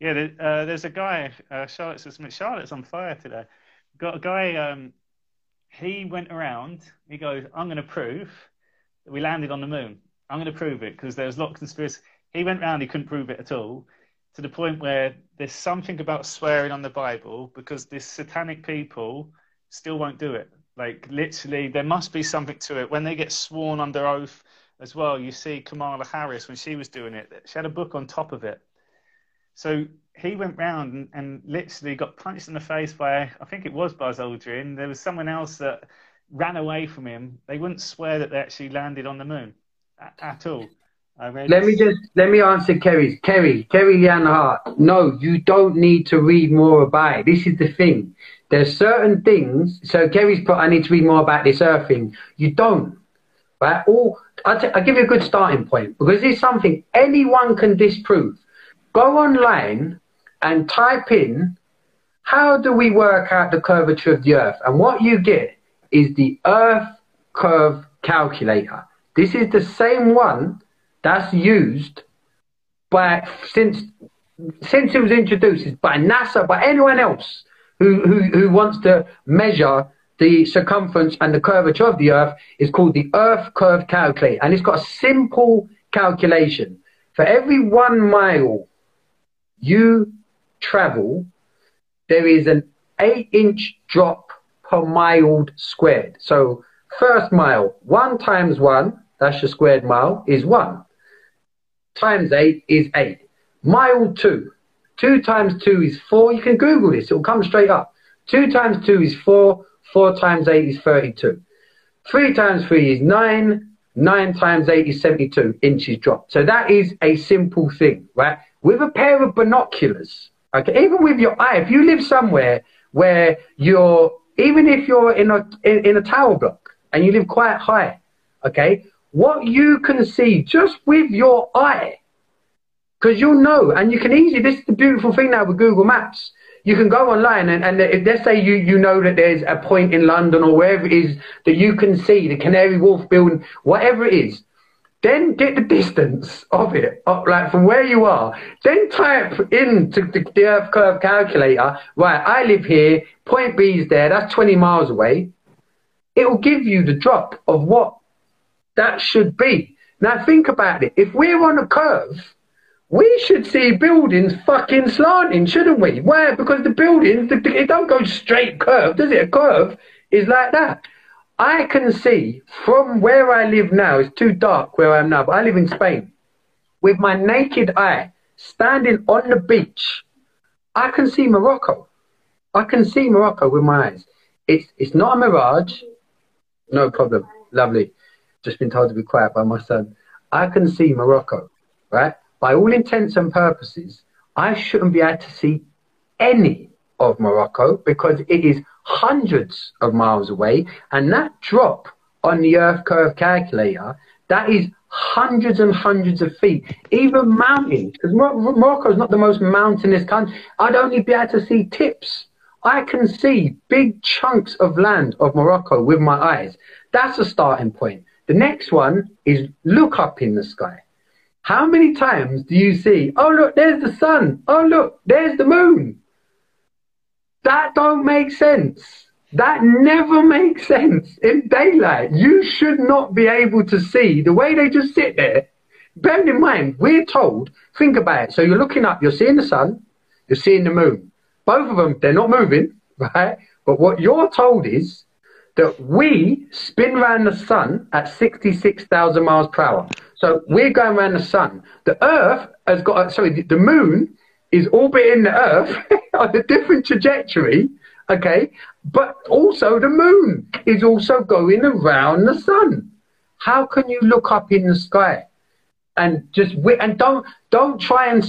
Yeah, there, uh, there's a guy. Uh, Charlotte's Charlotte's on fire today. Got a guy. Um, he went around. He goes, "I'm going to prove that we landed on the moon. I'm going to prove it because there's a lot of conspiracy. He went round, he couldn't prove it at all, to the point where there's something about swearing on the Bible because this satanic people still won't do it. Like literally, there must be something to it. When they get sworn under oath as well, you see Kamala Harris when she was doing it, she had a book on top of it. So he went round and, and literally got punched in the face by, I think it was Buzz Aldrin. There was someone else that ran away from him, they wouldn't swear that they actually landed on the moon at, at all. Let me just let me answer Kerry's. Kerry, Kerry Leanne Hart. No, you don't need to read more about it. This is the thing. There's certain things. So Kerry's put, I need to read more about this earth thing. You don't. Right? Or I'll, t- I'll give you a good starting point because it's something anyone can disprove. Go online and type in how do we work out the curvature of the earth, and what you get is the Earth Curve Calculator. This is the same one that's used by since since it was introduced by NASA, by anyone else who, who, who wants to measure the circumference and the curvature of the Earth is called the Earth Curve Calculator. And it's got a simple calculation. For every one mile you travel, there is an eight inch drop per mile squared. So first mile, 1 times 1, that's your squared mile, is 1. Times 8 is 8. Mile 2, 2 times 2 is 4. You can Google this, it will come straight up. 2 times 2 is 4, 4 times 8 is 32. 3 times 3 is 9, 9 times 8 is 72 inches drop. So that is a simple thing, right? With a pair of binoculars, okay, even with your eye, if you live somewhere where you're even if you're in a in, in a tower block and you live quite high, okay, what you can see just with your eye, because you'll know, and you can easily. This is the beautiful thing now with Google Maps. You can go online and, and if let's say you, you know that there's a point in London or wherever it is that you can see the Canary Wharf building, whatever it is, then get the distance of it, up, like from where you are. Then type into the, the Earth Curve calculator, right, I live here, point B is there, that's 20 miles away. It will give you the drop of what that should be. Now think about it. If we're on a curve, we should see buildings fucking slanting, shouldn't we? Why? Because the buildings, it don't go straight curve, does it? A curve is like that. I can see from where I live now, it's too dark where I am now, but I live in Spain. With my naked eye, standing on the beach, I can see Morocco. I can see Morocco with my eyes. It's, it's not a mirage. No problem. Lovely. Just been told to be quiet by my son. I can see Morocco, right? By all intents and purposes, I shouldn't be able to see any of Morocco because it is hundreds of miles away. And that drop on the Earth curve calculator, that is hundreds and hundreds of feet, even mountains, because Morocco is not the most mountainous country. I'd only be able to see tips. I can see big chunks of land of Morocco with my eyes. That's a starting point. The next one is look up in the sky. How many times do you see, oh look, there's the sun. Oh look, there's the moon. That don't make sense. That never makes sense in daylight. You should not be able to see the way they just sit there. Bear in mind, we're told, think about it. So you're looking up, you're seeing the sun, you're seeing the moon. Both of them, they're not moving, right? But what you're told is that we spin around the sun at 66,000 miles per hour. So we're going around the sun. The Earth has got, sorry, the moon is orbiting the Earth on a different trajectory, okay? But also the moon is also going around the sun. How can you look up in the sky and just and don't don't try and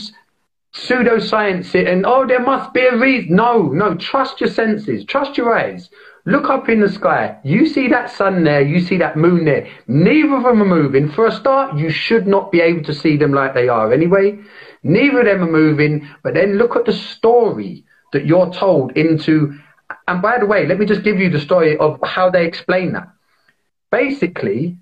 pseudoscience it and oh there must be a reason. No, no, trust your senses, trust your eyes. Look up in the sky. You see that sun there, you see that moon there. Neither of them are moving. For a start, you should not be able to see them like they are anyway. Neither of them are moving, but then look at the story that you're told into. And by the way, let me just give you the story of how they explain that. Basically,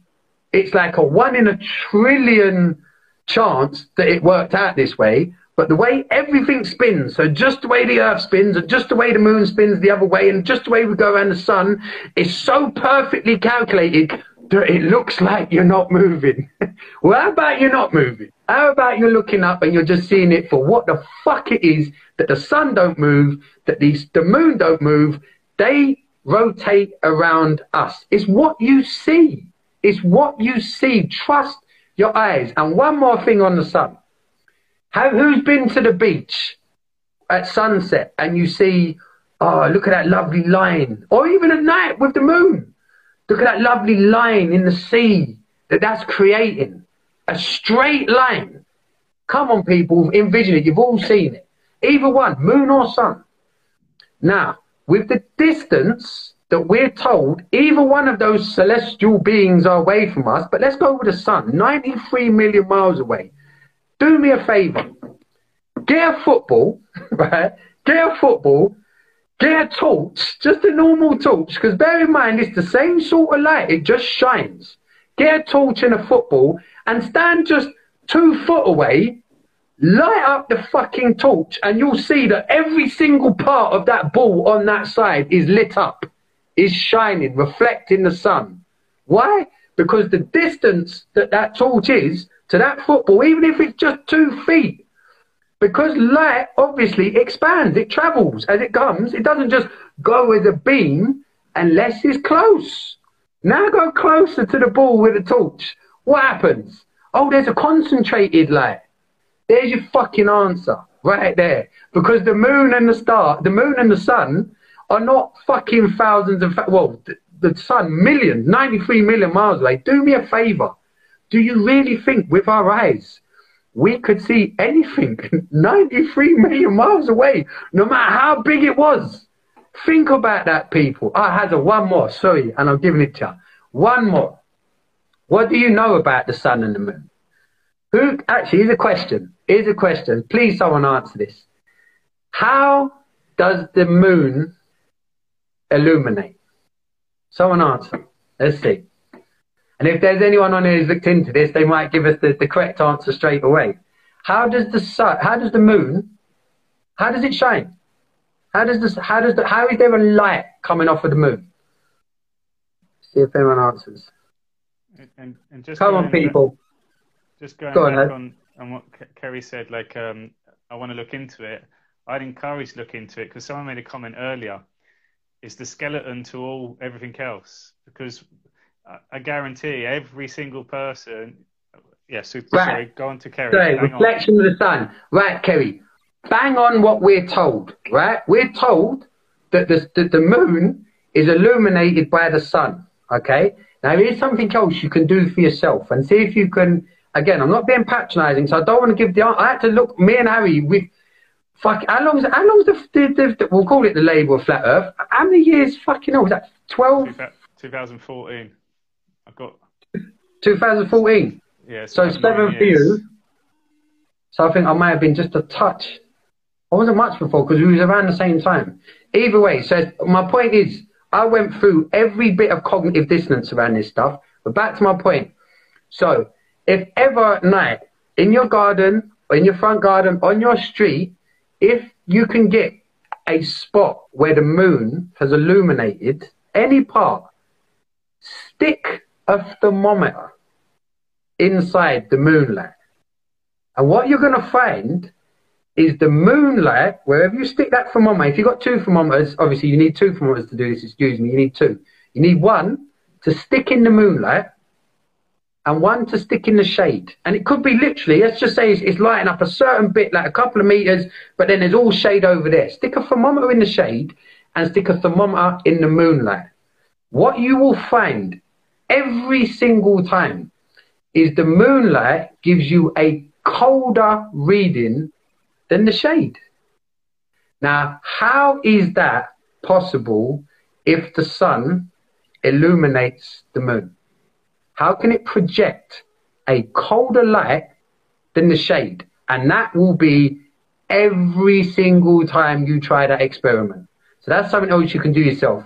it's like a one in a trillion chance that it worked out this way. But the way everything spins, so just the way the earth spins, and just the way the moon spins the other way, and just the way we go around the sun is so perfectly calculated that it looks like you're not moving. well, how about you're not moving? How about you're looking up and you're just seeing it for what the fuck it is that the sun don't move, that the, the moon don't move, they rotate around us. It's what you see. It's what you see. Trust your eyes. And one more thing on the sun. How, who's been to the beach at sunset and you see, oh, look at that lovely line, or even at night with the moon? Look at that lovely line in the sea that that's creating. A straight line. Come on, people, envision it. You've all seen it. Either one, moon or sun. Now, with the distance that we're told, either one of those celestial beings are away from us, but let's go with the sun, 93 million miles away. Do me a favor. Get a football, right? Get a football Get a torch, just a normal torch, because bear in mind it's the same sort of light, it just shines. Get a torch and a football and stand just two foot away, light up the fucking torch, and you'll see that every single part of that ball on that side is lit up, is shining, reflecting the sun. Why? Because the distance that that torch is to that football, even if it's just two feet, because light obviously expands, it travels as it comes. It doesn't just go with a beam unless it's close. Now go closer to the ball with a torch. What happens? Oh, there's a concentrated light. There's your fucking answer right there. Because the moon and the star, the moon and the sun are not fucking thousands of, well, the, the sun, millions, 93 million miles away. Do me a favor. Do you really think with our eyes we could see anything 93 million miles away, no matter how big it was. Think about that, people. I had a one more, sorry, and I'm giving it to you. One more. What do you know about the sun and the moon? Who, actually, here's a question. Here's a question. Please, someone answer this. How does the moon illuminate? Someone answer. Let's see. And if there's anyone on here who's looked into this, they might give us the, the correct answer straight away. How does the sun, how does the moon, how does it shine? How does this, how does the, how is there a light coming off of the moon? See if anyone answers. And, and just Come on, people. Back, just going Go back on, on what Kerry said, like, um, I want to look into it. I'd encourage look into it because someone made a comment earlier. It's the skeleton to all everything else because I guarantee every single person. Yeah, super. Right. Sorry, go on to Kerry. Sorry, reflection on. of the sun. Right, Kerry. Bang on what we're told. Right, we're told that the that the moon is illuminated by the sun. Okay. Now here's something else you can do for yourself, and see if you can again, I'm not being patronising, so I don't want to give the. I had to look. Me and Harry, we fuck. How long's how long's the, the, the, the we'll call it the label of flat Earth? How many years? Fucking hell, was that 12? 2014. I've got 2014. yeah. So seven for you. So I think I might have been just a touch. I wasn't much before because we was around the same time. Either way, so my point is, I went through every bit of cognitive dissonance around this stuff. But back to my point. So if ever at night in your garden, or in your front garden, on your street, if you can get a spot where the moon has illuminated any part, stick a thermometer inside the moonlight. And what you're going to find is the moonlight, wherever you stick that thermometer, if you've got two thermometers, obviously you need two thermometers to do this, excuse me, you need two. You need one to stick in the moonlight and one to stick in the shade. And it could be literally, let's just say it's, it's, lighting up a certain bit, like a couple of meters, but then there's all shade over there. Stick a thermometer in the shade and stick a thermometer in the moonlight. What you will find every single time is the moonlight gives you a colder reading than the shade. Now, how is that possible if the sun illuminates the moon? How can it project a colder light than the shade? And that will be every single time you try that experiment. So that's something else you can do yourself.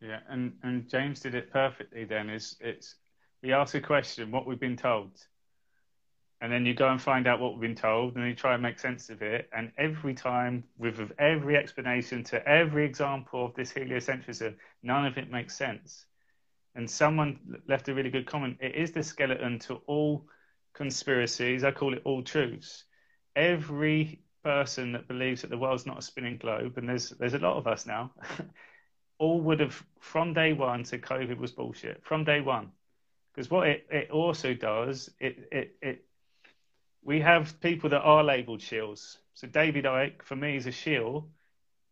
Yeah, and, and James did it perfectly then. Is it's we ask a question, what we've been told, and then you go and find out what we've been told, and then you try and make sense of it. And every time, with every explanation to every example of this heliocentrism, none of it makes sense. And someone left a really good comment. It is the skeleton to all conspiracies. I call it all truths. Every person that believes that the world's not a spinning globe, and there's there's a lot of us now, all would have from day one said COVID was bullshit from day one. Because what it, it also does, it, it, it we have people that are labelled shills. So David Icke, for me, is a shill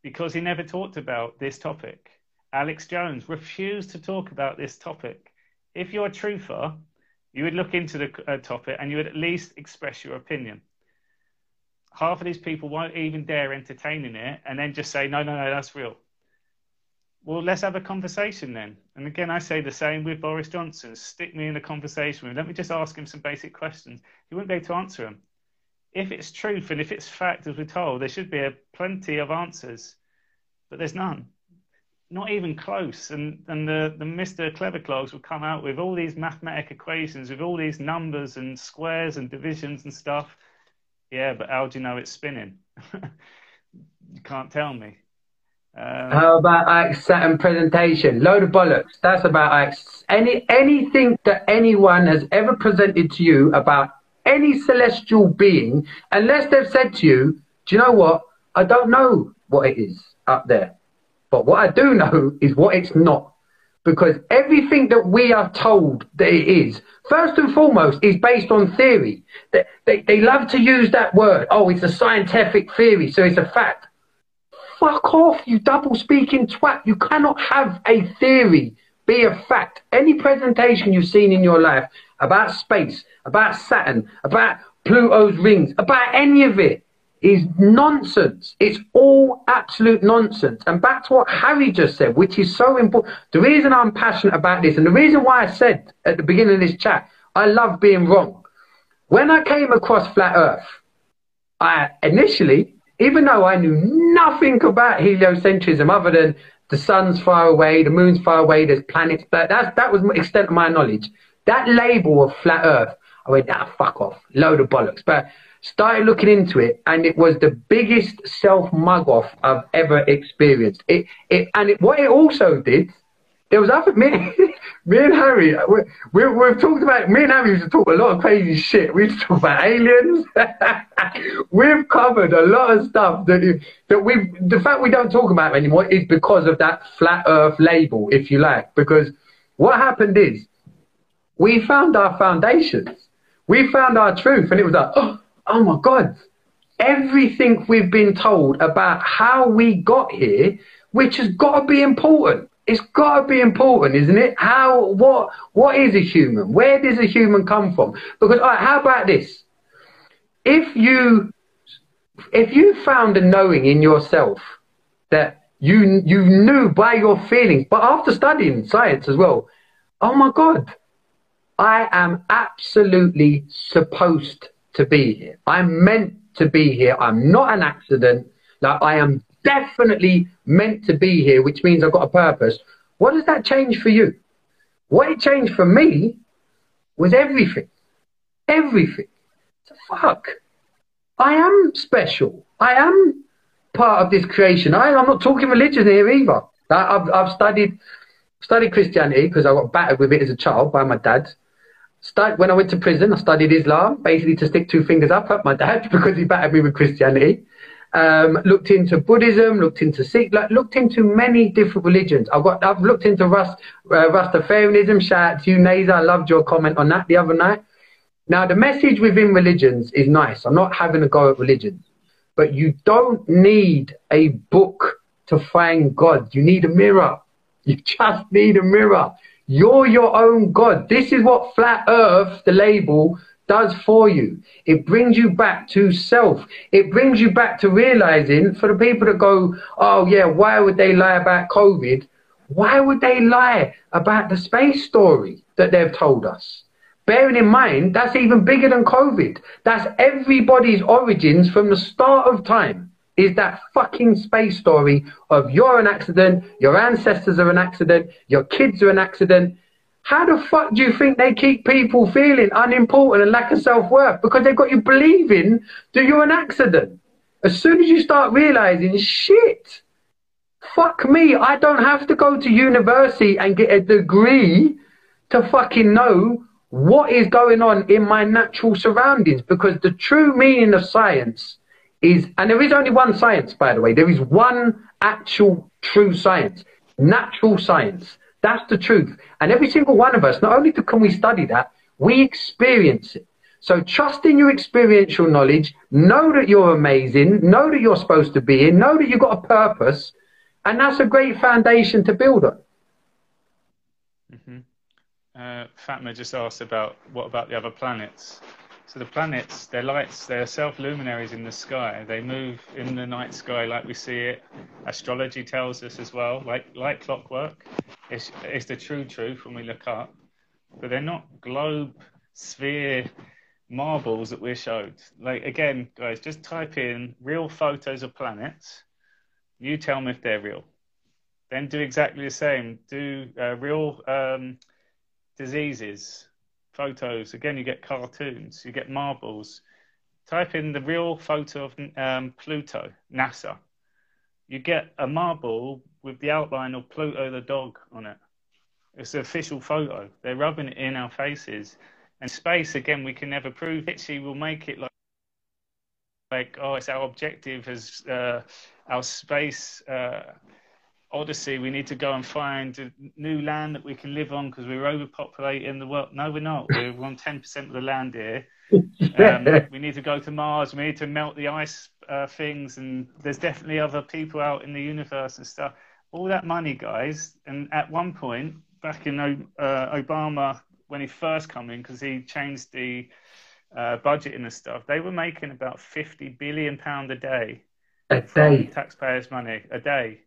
because he never talked about this topic. Alex Jones refused to talk about this topic. If you're a truther, you would look into the uh, topic and you would at least express your opinion. Half of these people won't even dare entertaining it and then just say, no, no, no, that's real. Well, let's have a conversation then. And again, I say the same with Boris Johnson. Stick me in a conversation with him. Let me just ask him some basic questions. He wouldn't be able to answer them. If it's truth and if it's fact, as we're told, there should be a plenty of answers, but there's none. Not even close. And, and the, the Mr. Clever Clogs will come out with all these mathematical equations, with all these numbers and squares and divisions and stuff. Yeah, but how do you know it's spinning? you can't tell me. Um, How about Icke's Saturn presentation? Load of bollocks. That's about Icke's. Any anything that anyone has ever presented to you about any celestial being, unless they've said to you, "Do you know what? I don't know what it is up there, but what I do know is what it's not." Because everything that we are told that it is, first and foremost, is based on theory. They, they, they love to use that word. Oh, it's a scientific theory, so it's a fact fuck off, you double speaking twat. You cannot have a theory be a fact. Any presentation you've seen in your life about space, about Saturn, about Pluto's rings, about any of it is nonsense. It's all absolute nonsense. And back to what Harry just said, which is so important. The reason I'm passionate about this and the reason why I said at the beginning of this chat, I love being wrong. When I came across Flat Earth, I initially even though I knew nothing about heliocentrism other than the sun's far away, the moon's far away, there's planets, but that's, that was the extent of my knowledge. That label of flat earth, I went, ah, fuck off, load of bollocks. But started looking into it and it was the biggest self mug off I've ever experienced. It, it, and it, what it also did there was other me, me and Harry. We, we, we've talked about me and Harry used to talk a lot of crazy shit. We used to talk about aliens. we've covered a lot of stuff that that we. The fact we don't talk about anymore is because of that flat Earth label, if you like. Because what happened is we found our foundations. We found our truth, and it was like, oh, oh my God, everything we've been told about how we got here, which has got to be important It's got to be important, isn't it? How, what, what is a human? Where does a human come from? Because, how about this? If you, if you found a knowing in yourself that you, you knew by your feelings, but after studying science as well, oh my God, I am absolutely supposed to be here. I'm meant to be here. I'm not an accident. Like I am definitely meant to be here, which means I've got a purpose. What does that change for you? What it changed for me was everything. Everything. So fuck. I am special. I am part of this creation. I, am not talking religion here either. I, have I've studied studied Christianity because I got battered with it as a child by my dad. Start, when I went to prison, I studied Islam, basically to stick two fingers up at my dad because he battered me with Christianity. Um, looked into Buddhism, looked into Sikh, like, looked into many different religions. I've got, I've looked into Rust, uh, Rastafarianism. Shout out to you, Naza. I loved your comment on that the other night. Now, the message within religions is nice. I'm not having a go at religions, but you don't need a book to find God. You need a mirror. You just need a mirror. You're your own God. This is what Flat Earth, the label, does for you. It brings you back to self. It brings you back to realizing for the people that go, oh, yeah, why would they lie about COVID? Why would they lie about the space story that they've told us? Bearing in mind, that's even bigger than COVID. That's everybody's origins from the start of time is that fucking space story of you're an accident, your ancestors are an accident, your kids are an accident. How the fuck do you think they keep people feeling unimportant and lack of self worth? Because they've got you believing that you're an accident. As soon as you start realizing, shit, fuck me, I don't have to go to university and get a degree to fucking know what is going on in my natural surroundings because the true meaning of science is, and there is only one science, by the way, there is one actual true science, natural science. That's the truth. And every single one of us, not only can we study that, we experience it. So trust in your experiential knowledge, know that you're amazing, know that you're supposed to be in, know that you've got a purpose, and that's a great foundation to build on. Mm-hmm. Uh, Fatma just asked about what about the other planets? So the planets, they're lights, they're self-luminaries in the sky. They move in the night sky like we see it. Astrology tells us as well, like like clockwork. It's, it's the true truth when we look up. But they're not globe, sphere, marbles that we're showed. Like again, guys, just type in real photos of planets. You tell me if they're real. Then do exactly the same. Do uh, real um, diseases photos. Again, you get cartoons, you get marbles. Type in the real photo of um, Pluto, NASA. You get a marble with the outline of Pluto the dog on it. It's an official photo. They're rubbing it in our faces. And space, again, we can never prove. Actually, will make it like, like oh, it's our objective as uh, our space. Uh, Odyssey, we need to go and find new land that we can live on because we're overpopulating the world. No, we're not. We're on 10% of the land here. Um, we need to go to Mars. We need to melt the ice uh, things. And there's definitely other people out in the universe and stuff. All that money, guys. And at one point, back in uh, Obama, when he first came in, because he changed the uh, budget and the stuff, they were making about 50 billion pound a day. A day. Taxpayers' money a day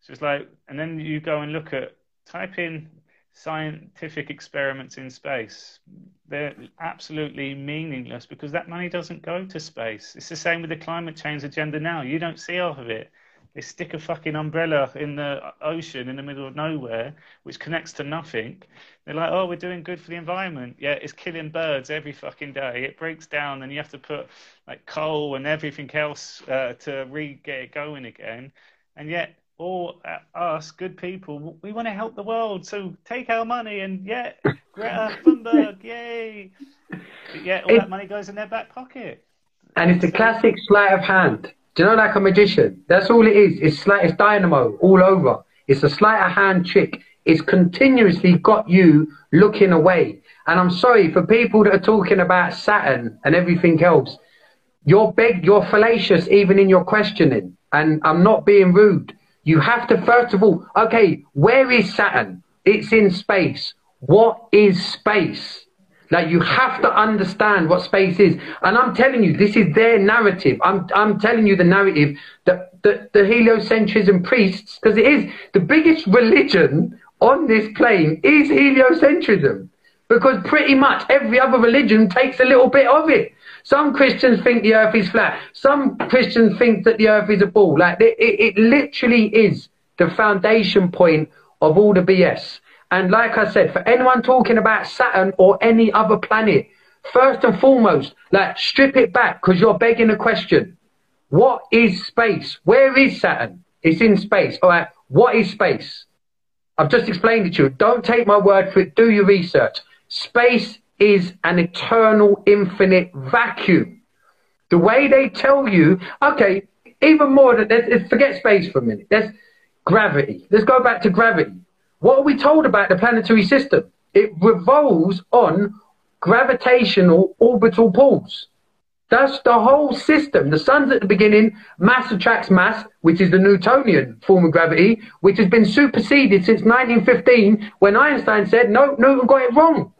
so it's like, and then you go and look at, type in scientific experiments in space. They're absolutely meaningless because that money doesn't go to space. It's the same with the climate change agenda now. You don't see half of it. They stick a fucking umbrella in the ocean in the middle of nowhere, which connects to nothing. They're like, oh, we're doing good for the environment. Yeah, it's killing birds every fucking day. It breaks down, and you have to put like coal and everything else uh, to re get it going again. And yet, or us, good people, we want to help the world. So take our money and yeah, Greta Thunberg, yay! But yeah, all it, that money goes in their back pocket. And it's a classic sleight of hand. Do you know, like a magician? That's all it is. It's sleight, it's dynamo all over. It's a sleight of hand trick. It's continuously got you looking away. And I'm sorry for people that are talking about Saturn and everything else. You're big, you're fallacious even in your questioning. And I'm not being rude You have to first of all, okay, where is Saturn? It's in space. What is space? Like you have to understand what space is. And I'm telling you, this is their narrative. I'm, I'm telling you the narrative that the, the heliocentrism priests, because it is the biggest religion on this plane is heliocentrism. Because pretty much every other religion takes a little bit of it. Some Christians think the earth is flat. Some Christians think that the earth is a ball. Like it, it, it literally is the foundation point of all the BS. And like I said, for anyone talking about Saturn or any other planet, first and foremost, like strip it back because you're begging a question. What is space? Where is Saturn? It's in space. All right. What is space? I've just explained it to you. Don't take my word for it. Do your research. Space is an eternal, infinite vacuum. The way they tell you, okay, even more than let's forget space for a minute. Let's gravity. Let's go back to gravity. What are we told about the planetary system? It revolves on gravitational orbital pulls. That's the whole system. The sun's at the beginning, mass attracts mass, which is the Newtonian form of gravity, which has been superseded since 1915 when Einstein said, no, Newton got it wrong.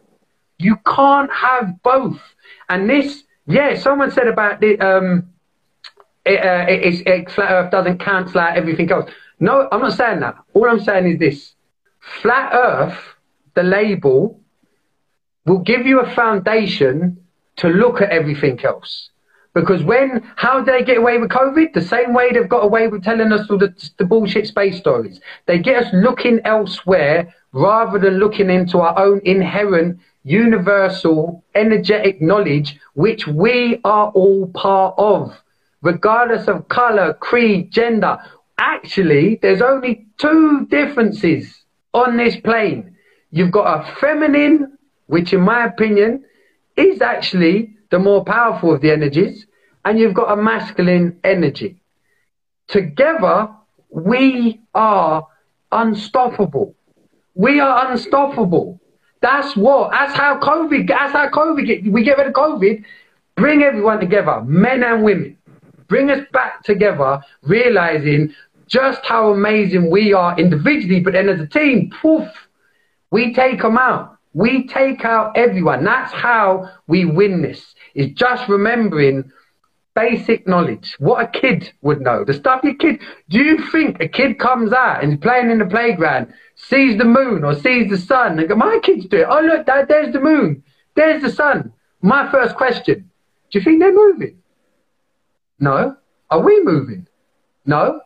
You can't have both. And this, yeah, someone said about the, um, it, uh, it, it, flat Earth doesn't cancel out everything else. No, I'm not saying that. All I'm saying is this Flat Earth, the label, will give you a foundation to look at everything else. Because when, how do they get away with COVID? The same way they've got away with telling us all the, the bullshit space stories. They get us looking elsewhere rather than looking into our own inherent universal energetic knowledge, which we are all part of, regardless of color, creed, gender. Actually, there's only two differences on this plane. You've got a feminine, which in my opinion is actually the more powerful of the energies, and you've got a masculine energy. Together, we are unstoppable. We are unstoppable. That's what. That's how COVID. That's how COVID get. We get rid of COVID. Bring everyone together, men and women. Bring us back together, realizing just how amazing we are individually, but then as a team, poof, we take them out. We take out everyone. That's how we win this. Is just remembering basic knowledge. What a kid would know. The stuff your kid. Do you think a kid comes out and is playing in the playground, sees the moon or sees the sun, and go, "My kids do it." Oh look, Dad, there's the moon. There's the sun. My first question: Do you think they're moving? No. Are we moving? No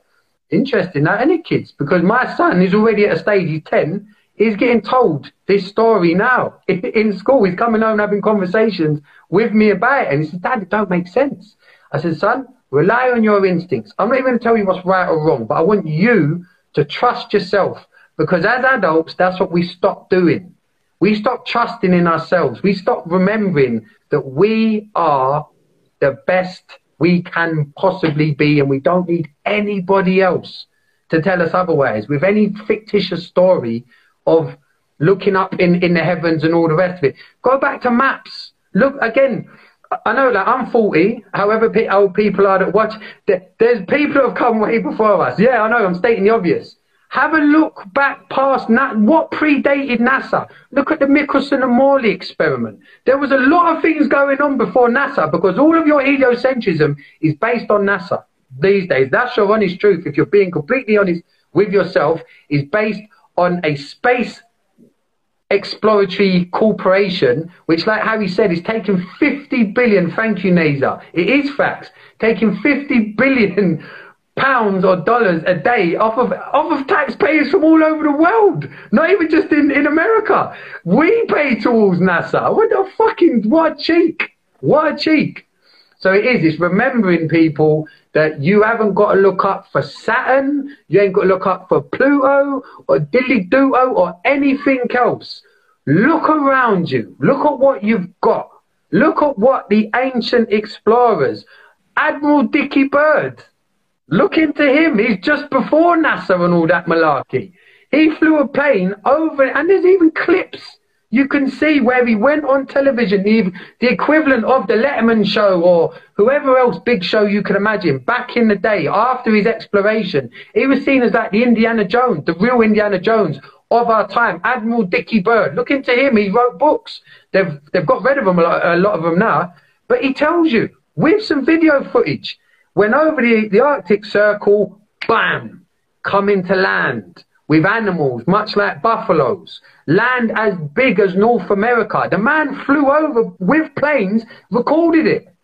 interesting now, any kids? Because my son is already at a stage, he's 10, he's getting told this story now in school. He's coming home having conversations with me about it. And he says, Dad, it don't make sense. I said, son, rely on your instincts. I'm not even going to tell you what's right or wrong, but I want you to trust yourself. Because as adults, that's what we stop doing. We stop trusting in ourselves. We stop remembering that we are the best we can possibly be, and we don't need anybody else to tell us otherwise. With any fictitious story of looking up in, in the heavens and all the rest of it, go back to maps. Look again. I know that I'm 40, however old people are that watch, there's people who have come way before us. Yeah, I know, I'm stating the obvious. Have a look back past Na- what predated NASA. Look at the Michelson and Morley experiment. There was a lot of things going on before NASA because all of your heliocentrism is based on NASA these days. That's your honest truth. If you're being completely honest with yourself, is based on a space exploratory corporation, which, like Harry said, is taking 50 billion. Thank you, NASA. It is facts. Taking 50 billion pounds or dollars a day off of off of taxpayers from all over the world. Not even just in, in America. We pay towards NASA. What the fucking what a cheek. What a cheek. So it is, it's remembering people that you haven't got to look up for Saturn, you ain't got to look up for Pluto or Dilly Duo or anything else. Look around you. Look at what you've got. Look at what the ancient explorers, Admiral Dickie Byrd, Look into him. He's just before NASA and all that malarkey. He flew a plane over, and there's even clips. You can see where he went on television, the, the equivalent of the Letterman show or whoever else big show you can imagine. Back in the day, after his exploration, he was seen as like the Indiana Jones, the real Indiana Jones of our time. Admiral Dickie Byrd. Look into him. He wrote books. They've they've got rid of lot, a lot of them now, but he tells you with some video footage. Went over the, the Arctic Circle, bam, coming to land with animals, much like buffaloes, land as big as North America. The man flew over with planes, recorded it.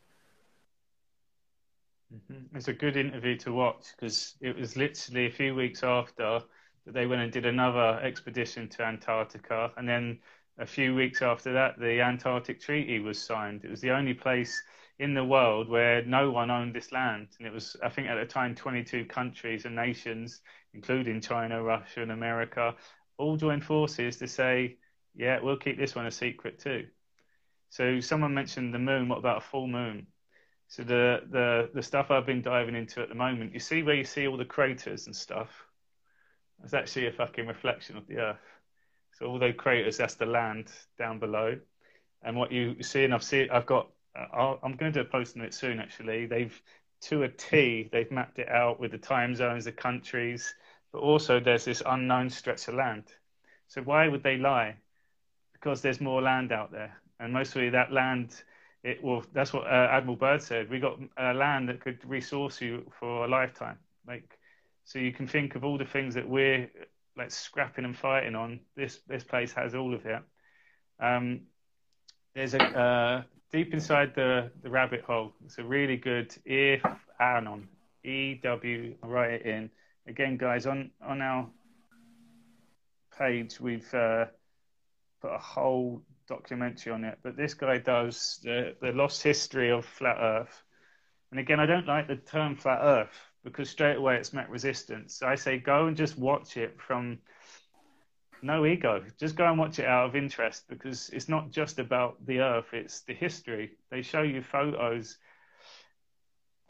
Mm-hmm. It's a good interview to watch because it was literally a few weeks after that they went and did another expedition to Antarctica, and then a few weeks after that, the Antarctic Treaty was signed. It was the only place in the world where no one owned this land. And it was, I think, at the time, 22 countries and nations, including China, Russia, and America, all joined forces to say, yeah, we'll keep this one a secret too. So someone mentioned the moon. What about a full moon? So the the the stuff I've been diving into at the moment, you see where you see all the craters and stuff. That's actually a fucking reflection of the Earth. So all those craters, that's the land down below. And what you see, and I've seen, I've got uh, i am going to do a post on it soon. Actually, they've to a T they've mapped it out with the time zones, the countries, but also there's this unknown stretch of land. So why would they lie? Because there's more land out there, and mostly that land. It will. That's what uh, Admiral Byrd said. We got uh, land that could resource you for a lifetime. Like, so you can think of all the things that we're like scrapping and fighting on. This this place has all of it. Um, there's a uh, deep inside the, the rabbit hole. It's a really good if Anon. E W. I'll write it in again, guys. On on our page, we've uh, put a whole documentary on it. But this guy does the the lost history of flat Earth. And again, I don't like the term flat Earth because straight away it's met resistance. So I say go and just watch it from no ego. Just go and watch it out of interest because it's not just about the Earth; it's the history. They show you photos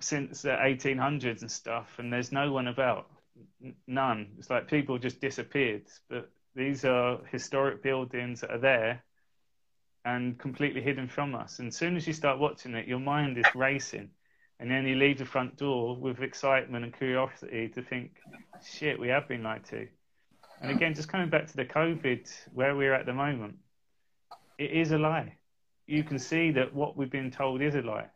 since the 1800s and stuff, and there's no one about. None. It's like people just disappeared. But these are historic buildings that are there and completely hidden from us. And as soon as you start watching it, your mind is racing. And then you leave the front door with excitement and curiosity to think, shit, we have been lied to. And again, just coming back to the COVID, where we're at the moment, it is a lie. You can see that what we've been told is a lie.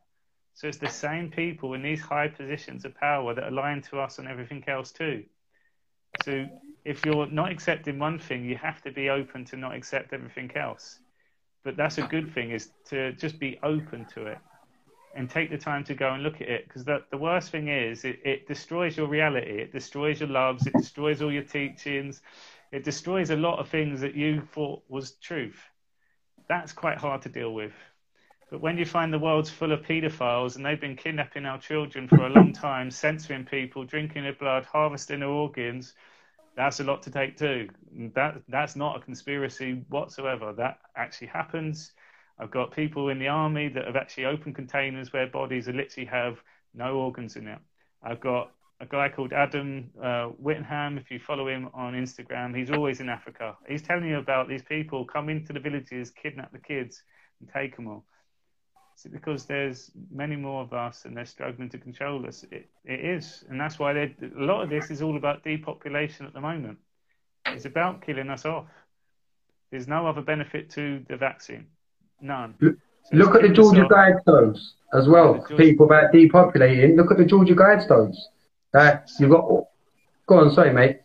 So it's the same people in these high positions of power that are lying to us on everything else too. So if you're not accepting one thing, you have to be open to not accept everything else. But that's a good thing is to just be open to it and take the time to go and look at it because the, the worst thing is it, it destroys your reality. It destroys your loves. It destroys all your teachings. It destroys a lot of things that you thought was truth. That's quite hard to deal with. But when you find the world's full of paedophiles and they've been kidnapping our children for a long time censoring people drinking their blood harvesting their organs that's a lot to take too that that's not a conspiracy whatsoever. That actually happens I've got people in the army that have actually opened containers where bodies literally have no organs in it. I've got a guy called Adam uh, Whittingham. If you follow him on Instagram, he's always in Africa. He's telling you about these people come into the villages, kidnap the kids, and take them all. Because there's many more of us, and they're struggling to control us. It, it is, and that's why a lot of this is all about depopulation at the moment. It's about killing us off. There's no other benefit to the vaccine. None. So Look at the Georgia Guidestones as well. People about depopulating. Look at the Georgia Guidestones. That you've got. Go on, sorry, mate.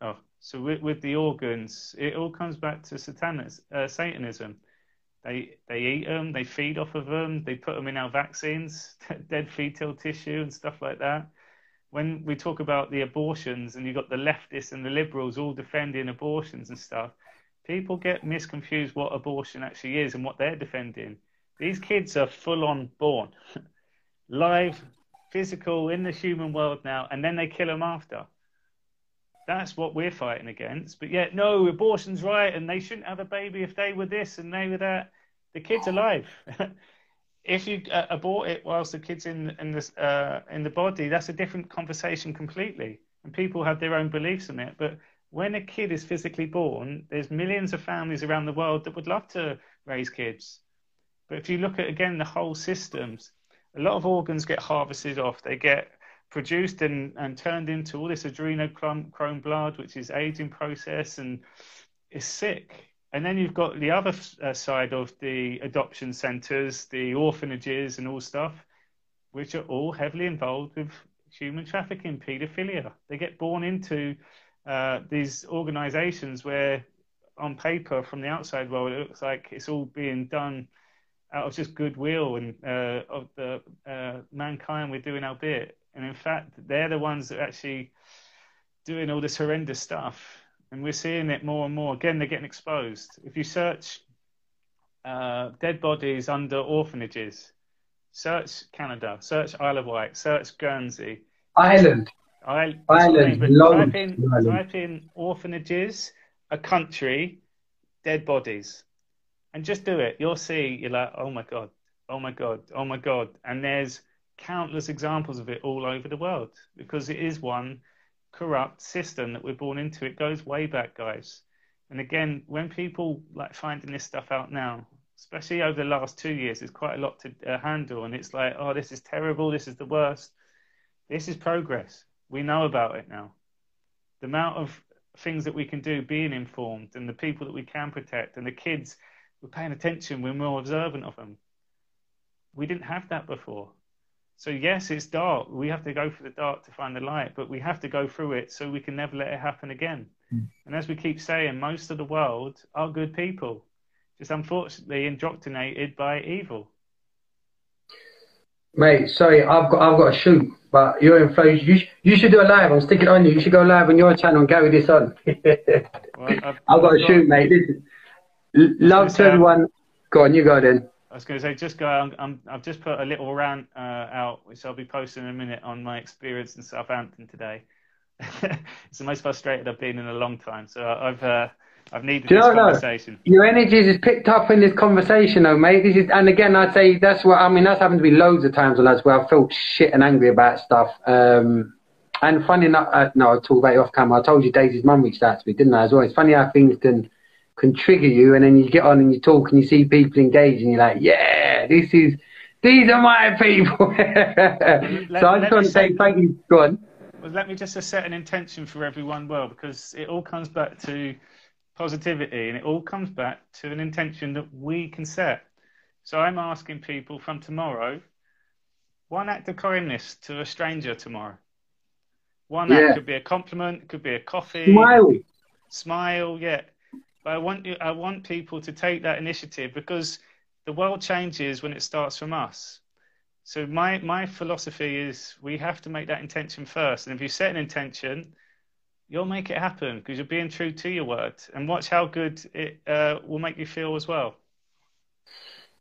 Oh, so with, with the organs, it all comes back to satanic, uh, Satanism. They they eat them, they feed off of them, they put them in our vaccines, dead fetal tissue and stuff like that. When we talk about the abortions, and you've got the leftists and the liberals all defending abortions and stuff, people get misconfused what abortion actually is and what they're defending. These kids are full on born, live, physical in the human world now, and then they kill them after. That's what we're fighting against. But yet, no, abortion's right, and they shouldn't have a baby if they were this and they were that. The kid's alive. if you uh, abort it whilst the kid's in in the uh, in the body, that's a different conversation completely. And people have their own beliefs in it. But when a kid is physically born, there's millions of families around the world that would love to raise kids. But if you look at again the whole systems, a lot of organs get harvested off. They get produced and, and turned into all this adrenochrome blood, which is aging process and is sick. And then you've got the other uh, side of the adoption centres, the orphanages and all stuff, which are all heavily involved with human trafficking, paedophilia. They get born into uh, these organisations where, on paper, from the outside world, it looks like it's all being done out of just goodwill and uh, of the uh, mankind we're doing our bit. And in fact, they're the ones that are actually doing all this horrendous stuff. And we're seeing it more and more. Again, they're getting exposed. If you search uh, dead bodies under orphanages, search Canada, search Isle of Wight, search Guernsey. Ireland. I, Ireland. type, in, type in orphanages, a country, dead bodies. And just do it. You'll see, you're like, oh my God, oh my God, oh my God. And there's countless examples of it all over the world because it is one corrupt system that we're born into. It goes way back, guys. And again, when people like finding this stuff out now, especially over the last two years, there's quite a lot to uh, handle. And it's like, oh, this is terrible. This is the worst. This is progress. We know about it now. The amount of things that we can do, being informed, and the people that we can protect, and the kids, we're paying attention, we're more observant of them. We didn't have that before. So yes, it's dark. We have to go through the dark to find the light, but we have to go through it so we can never let it happen again. Mm. And as we keep saying, most of the world are good people, just unfortunately indoctrinated by evil. Mate, sorry, I've got I've got to shoot, but you're in flow. You you should do a live. I'm sticking on you. You should go live on your channel and carry this on. well, I've, I've, got to shoot, mate. This, love to everyone. Go on, you go then. I was going to say, just go. I'm, i have just put a little rant uh, out, which I'll be posting in a minute on my experience in Southampton today. it's the most frustrated I've been in a long time. So I've uh, I've needed this conversation. No. Your energy is picked up in this conversation, though, mate. This is, and again, I'd say that's what I mean. That's happened to be loads of times lads where I felt shit and angry about stuff. Um, and funny enough, uh, no, I'll talk about it off camera. I told you Daisy's mum reached out to me, didn't I? As well. It's funny how things can can trigger you, and then you get on and you talk and you see people engage, and you're like, yeah, this is these are my people. let, so I just want to say thank you. Go on. Well, let me just set an intention for everyone, well, because it all comes back to positivity and it all comes back to an intention that we can set. So I'm asking people from tomorrow one act of kindness to a stranger tomorrow. One yeah. act could be a compliment, could be a coffee, smile, smile, yeah. But I want you, I want people to take that initiative because the world changes when it starts from us. So my my philosophy is we have to make that intention first, and if you set an intention, you'll make it happen because you're being true to your word. And watch how good it uh, will make you feel as well.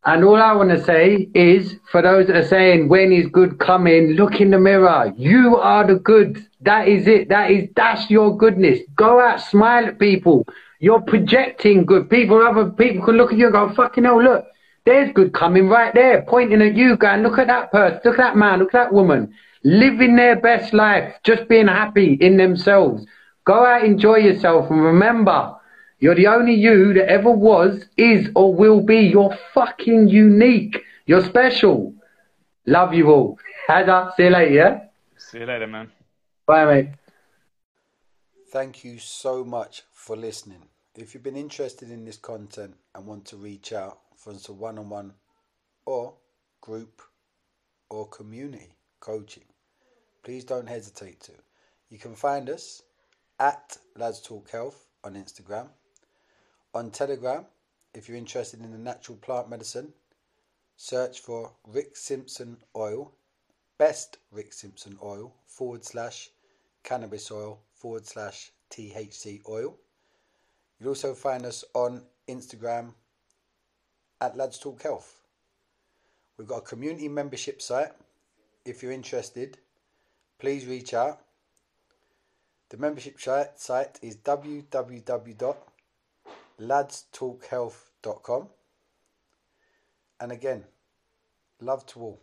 And all I want to say is, for those that are saying, when is good coming, look in the mirror. You are the good. That is it. That is, that's your goodness. Go out, smile at people. You're projecting good. People, other people can look at you and go, fucking hell, look, there's good coming right there, pointing at you, going, look at that person, look at that man, look at that woman, living their best life, just being happy in themselves. Go out, enjoy yourself, and remember, you're the only you that ever was, is, or will be. You're fucking unique. You're special. Love you all. Hada, see you later, yeah? See you later, man. Bye, mate. Thank you so much for listening. If you've been interested in this content and want to reach out for some one on one or group or community coaching, please don't hesitate to. You can find us at Lads Talk Health on Instagram. On Telegram, if you're interested in the natural plant medicine, search for Rick Simpson Oil, best Rick Simpson Oil, forward slash cannabis oil, forward slash THC oil. You'll also find us on Instagram at Lads Talk Health. We've got a community membership site. If you're interested, please reach out. The membership site is www.ladstalkhealth.com. And again, love to all.